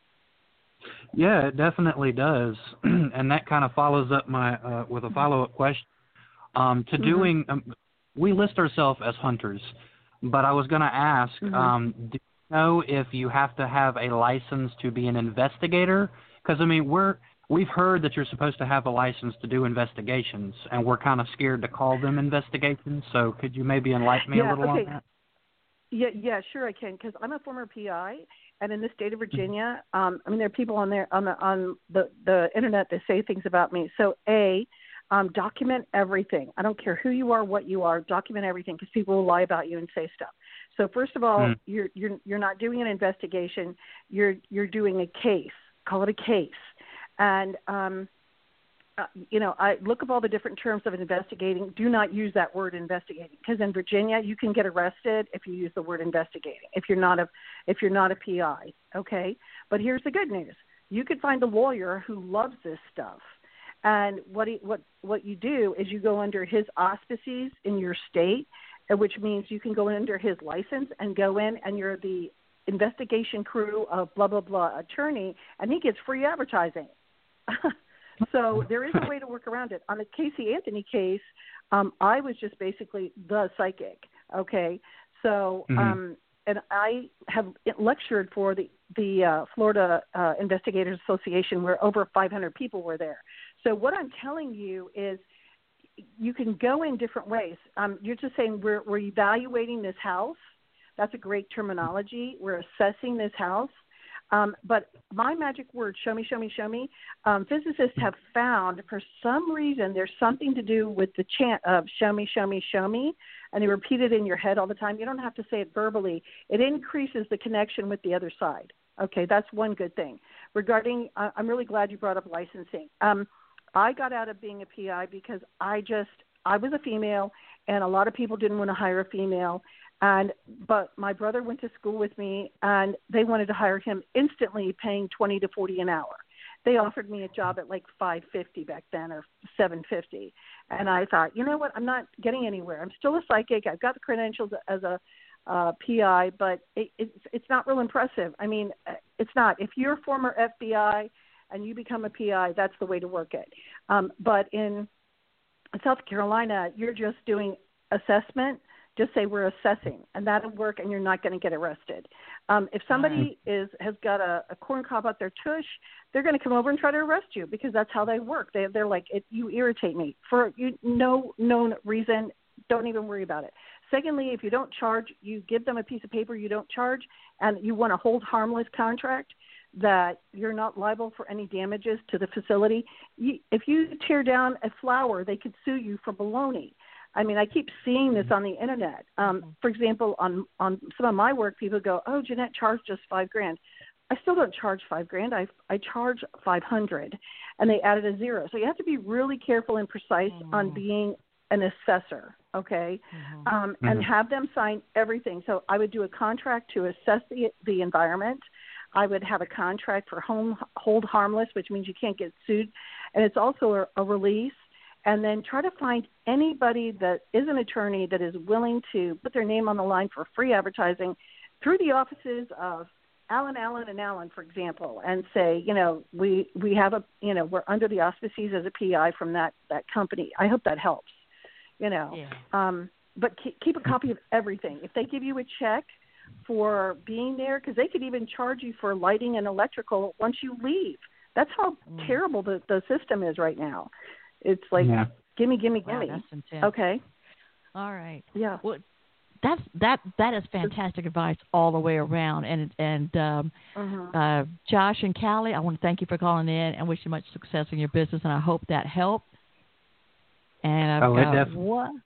Yeah, it definitely does, and that kind of follows up my uh, with a follow up question. Um, to mm-hmm. doing, um, we list ourselves as hunters, but I was going to ask, mm-hmm. um, do you know if you have to have a license to be an investigator? Because I mean, we're we've heard that you're supposed to have a license to do investigations, and we're kind of scared to call them investigations. So could you maybe enlighten me yeah, a little okay. on that? Yeah, yeah, sure I can because I'm a former PI, and in the state of Virginia, um, I mean there are people on there on the on the the internet that say things about me. So a um, document everything. I don't care who you are, what you are. Document everything because people will lie about you and say stuff. So first of all, mm. you're you're you're not doing an investigation. You're you're doing a case. Call it a case. And um, uh, you know, I look up all the different terms of investigating. Do not use that word investigating because in Virginia you can get arrested if you use the word investigating. If you're not a if you're not a PI, okay. But here's the good news: you could find a lawyer who loves this stuff, and what he, what what you do is you go under his auspices in your state, which means you can go under his license and go in and you're the investigation crew of blah blah blah attorney, and he gets free advertising. so there is a way to work around it. On the Casey Anthony case, um, I was just basically the psychic. Okay, so mm-hmm. um, and I have lectured for the the uh, Florida uh, Investigators Association, where over 500 people were there. So what I'm telling you is, you can go in different ways. Um, you're just saying we're we're evaluating this house. That's a great terminology. We're assessing this house. Um, but my magic word, show me, show me, show me, um, physicists have found for some reason there's something to do with the chant of show me, show me, show me, and they repeat it in your head all the time. You don't have to say it verbally. It increases the connection with the other side. Okay, that's one good thing. Regarding, uh, I'm really glad you brought up licensing. Um, I got out of being a PI because I just, I was a female, and a lot of people didn't want to hire a female and but my brother went to school with me and they wanted to hire him instantly paying 20 to 40 an hour. They offered me a job at like 550 back then or 750 and i thought you know what? I'm not getting anywhere. I'm still a psychic. I've got the credentials as a uh, pi but it, it's it's not real impressive. I mean it's not. If you're former fbi and you become a pi that's the way to work it. Um, but in south carolina you're just doing assessment just say we're assessing, and that'll work, and you're not going to get arrested. Um, if somebody right. is has got a, a corn cob up their tush, they're going to come over and try to arrest you because that's how they work. They they're like, it, you irritate me for you no known reason. Don't even worry about it. Secondly, if you don't charge, you give them a piece of paper you don't charge, and you want to hold harmless contract that you're not liable for any damages to the facility. You, if you tear down a flower, they could sue you for baloney. I mean, I keep seeing this on the internet. Um, mm-hmm. for example, on on some of my work, people go, "Oh, Ginette charged us five grand." I still don't charge five grand. I I charge five hundred, and they added a zero. So you have to be really careful and precise mm-hmm. on being an assessor, okay, mm-hmm. Um, mm-hmm. and have them sign everything. So I would do a contract to assess the the environment. I would have a contract for home hold harmless, which means you can't get sued, and it's also a, a release and then try to find anybody that is an attorney that is willing to put their name on the line for free advertising through the offices of Allen, Allen, and Allen, for example, and say, you know, we we have a, you know, we're under the auspices as a PI from that that company. I hope that helps. You know, yeah. um, but keep, keep a copy of everything. If they give you a check for being there, because they could even charge you for lighting and electrical once you leave. That's how mm. terrible the the system is right now. It's like yeah. gimme, gimme, gimme. Wow, that's intense. Okay. All right. Yeah. Well, that's that that is fantastic advice all the way around. And and um, uh-huh. uh, Josh and Callie, I want to thank you for calling in and wish you much success in your business. And I hope that helped. And I've oh, got one.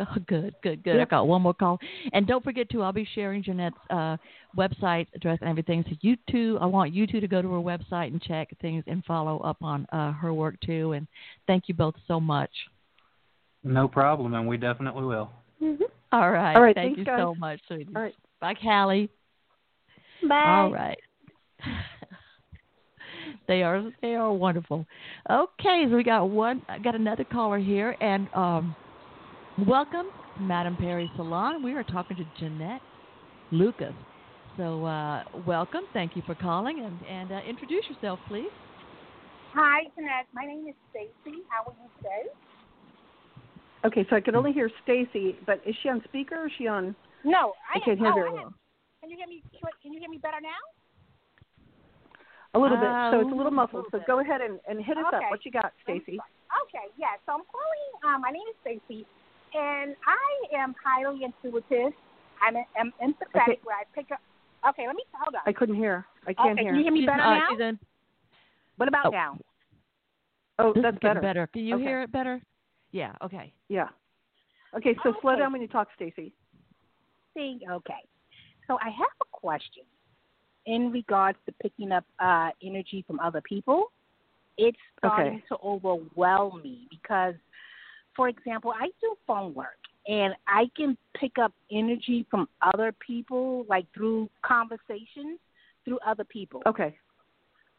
Oh, good, good, good. Yep. I got one more call. And don't forget to, I'll be sharing Ginette's uh, website address and everything. So you two, I want you two to go to her website and check things and follow up on uh, her work too. And thank you both so much. No problem, and we definitely will. Mm-hmm. All right. All right. Thank you guys. so much, sweetie. All right. Bye, Callie. Bye. All right. they are they are wonderful. Okay, so we got one I got another caller here and um welcome Madame Perry Salon. We are talking to Ginette Lucas. So uh, welcome. Thank you for calling and, and uh, introduce yourself, please. Hi, Ginette. My name is Stacy. How are you today? Okay, so I can only hear Stacy, but is she on speaker or is she on? No, I, I can't hear oh, very I well. Can you hear me? Can you hear me better now? A little bit. Uh, So it's a little muffled. little So go ahead and, and hit us up. What you got, Stacy? Okay, yeah. So I'm calling. Um, my name is Stacy, and I am highly intuitive. I'm, I'm empathetic. Okay. Where I pick up. Okay, let me hold on. I couldn't hear. I can't okay, hear. can you hear me She's, better uh, now? she's in- What about oh. now? Oh, this that's is getting better. better. Can you Okay. hear it better? Yeah. Okay. Yeah. Okay, so slow down when you talk, Stacy. See, okay. So I have a question in regards to picking up uh, energy from other people. It's starting Okay. to overwhelm me because, for example, I do phone work and I can pick up energy from other people, like through conversations through other people. Okay.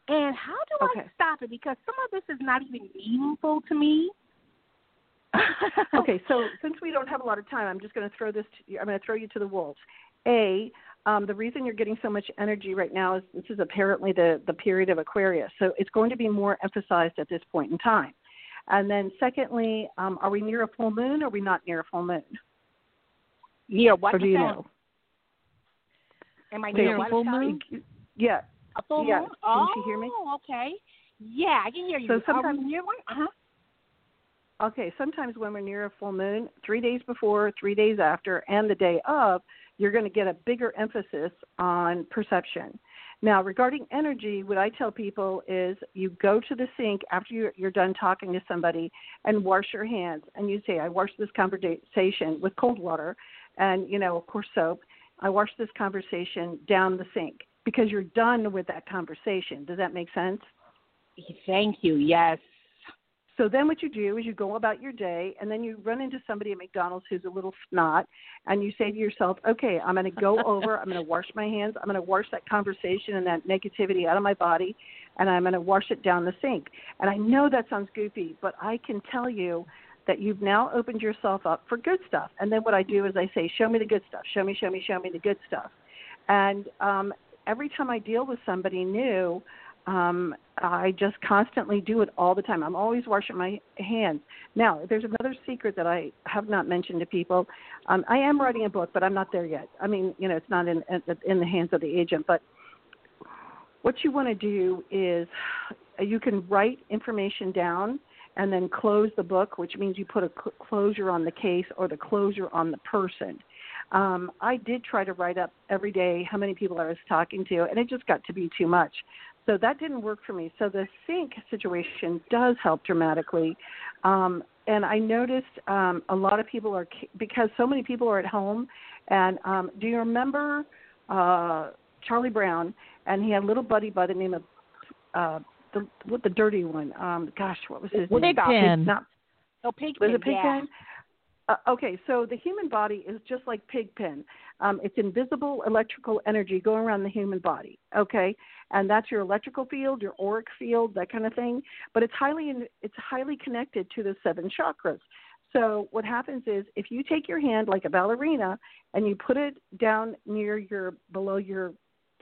And how do Okay. I stop it? Because some of this is not even meaningful to me. okay, so since we don't have a lot of time, I'm just going to throw this. To, you. I'm going to throw you to the wolves. A, um, the reason you're getting so much energy right now is this is apparently the the period of Aquarius, so it's going to be more emphasized at this point in time. And then, secondly, um, are we near a full moon? or Are we not near a full moon? Near what? or do you know? Am I Near near a full moon? Yeah. A full Yeah. moon? Can Oh, she hear me? okay. Yeah, I can hear you. So sometimes- near one? Uh huh. Okay, sometimes when we're near a full moon, three days before, three days after, and the day of, you're going to get a bigger emphasis on perception. Now, regarding energy, what I tell people is you go to the sink after you're, done talking to somebody and wash your hands. And you say, I washed this conversation with cold water and, you know, of course, soap. I washed this conversation down the sink because you're done with that conversation. Does that make sense? Thank you. Yes. So then what you do is you go about your day and then you run into somebody at McDonald's who's a little snot and you say to yourself, okay, I'm going to go over, I'm going to wash my hands, I'm going to wash that conversation and that negativity out of my body and I'm going to wash it down the sink. And I know that sounds goofy, but I can tell you that you've now opened yourself up for good stuff. And then what I do is I say, show me the good stuff, show me, show me, show me the good stuff. And um, every time I deal with somebody new, um, I just constantly do it all the time. I'm always washing my hands. Now, there's another secret that I have not mentioned to people. Um, I am writing a book, but I'm not there yet. I mean, you know, it's not in in the hands of the agent. But what you want to do is you can write information down and then close the book, which means you put a cl- closure on the case or the closure on the person. Um, I did try to write up every day how many people I was talking to, and it just got to be too much. So that didn't work for me. So the sink situation does help dramatically. Um, and I noticed um, a lot of people are, because so many people are at home. And um, do you remember uh, Charlie Brown? And he had a little buddy by the name of uh, the what the dirty one. Um, gosh, what was his Well, name? Pigpen. Not Oh, pig was it Pigpen? yeah. Uh, okay, so the human body is just like Pigpen. Um, it's invisible electrical energy going around the human body. Okay, and that's your electrical field, your auric field, that kind of thing. But it's highly it's highly connected to the seven chakras. So what happens is if you take your hand like a ballerina and you put it down near your below your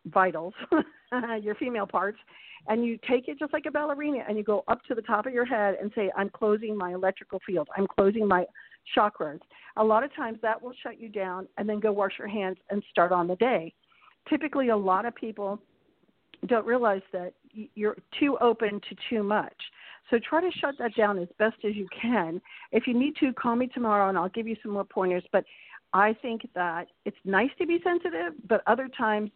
vitals, your female parts, and you take it just like a ballerina and you go up to the top of your head and say, I'm closing my electrical field. I'm closing my chakras. A lot of times that will shut you down and then go wash your hands and start on the day. Typically, a lot of people don't realize that you're too open to too much. So try to shut that down as best as you can. If you need to, call me tomorrow and I'll give you some more pointers. But I think that it's nice to be sensitive, but other times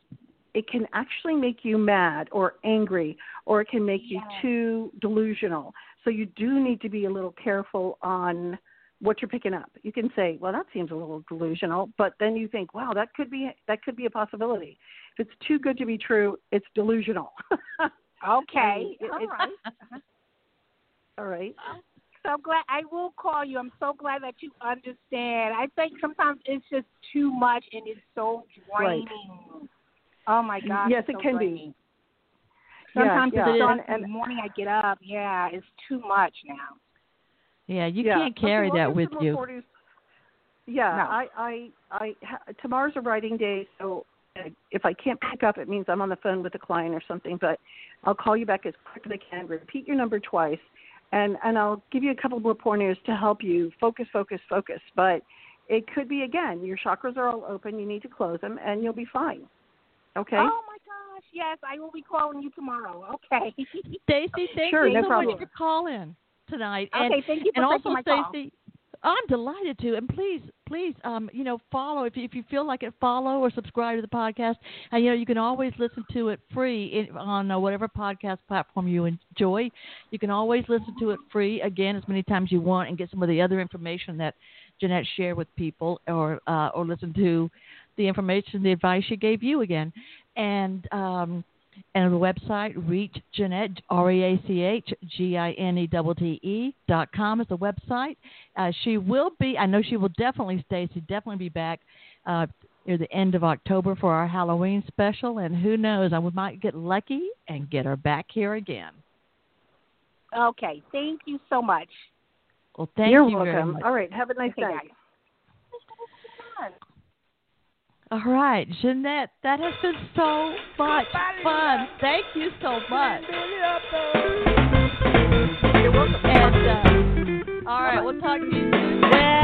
it can actually make you mad or angry or it can make you too delusional. So you do need to be a little careful on what you're picking up. You can say, "Well, that seems a little delusional," but then you think, "Wow, that could be that could be a possibility." If it's too good to be true, it's delusional. Okay. It- All it- right. Uh-huh. All right. So glad I will call you. I'm so glad that you understand. I think sometimes it's just too much and it's so Right. draining. Oh my gosh. Yes, it so can draining. be. Sometimes yeah, yeah. starts And- in the morning. I get up. Yeah, it's too much now. Yeah, you yeah. can't carry okay, that with you. McCourty's- Yeah, No. I, I, I, tomorrow's a writing day, so uh, if I can't pick up, it means I'm on the phone with a client or something. But I'll call you back as quick as I can. Repeat your number twice, and and I'll give you a couple more pointers to help you focus, focus, focus. But it could be again, your chakras are all open. You need to close them, and you'll be fine. Okay. Oh my gosh. Yes, I will be calling you tomorrow. Okay. Stacy, thank Sure, you no so problem. much for calling tonight. And, okay, thank you for and also, my call. I'm delighted to. And please, please, um, you know, follow if you, if you feel like it, follow or subscribe to the podcast. And you know, you can always listen to it free in, on uh, whatever podcast platform you enjoy. You can always listen to it free again as many times you want and get some of the other information that Ginette shared with people, or uh, or listen to the information, the advice she gave you again. And um, and the website reach Ginette R E A C H G I N E T T E dot com is the website. Uh, she will be. I know she will definitely stay. She definitely be back uh, near the end of October for our Halloween special. And who knows? I might get lucky and get her back here again. Okay, thank you so much. Well, thank You're you welcome. much. All right. Have a nice Okay, day. All right, Ginette, that has been so much fun. Thank you so much. And uh, all right, we'll talk to you soon.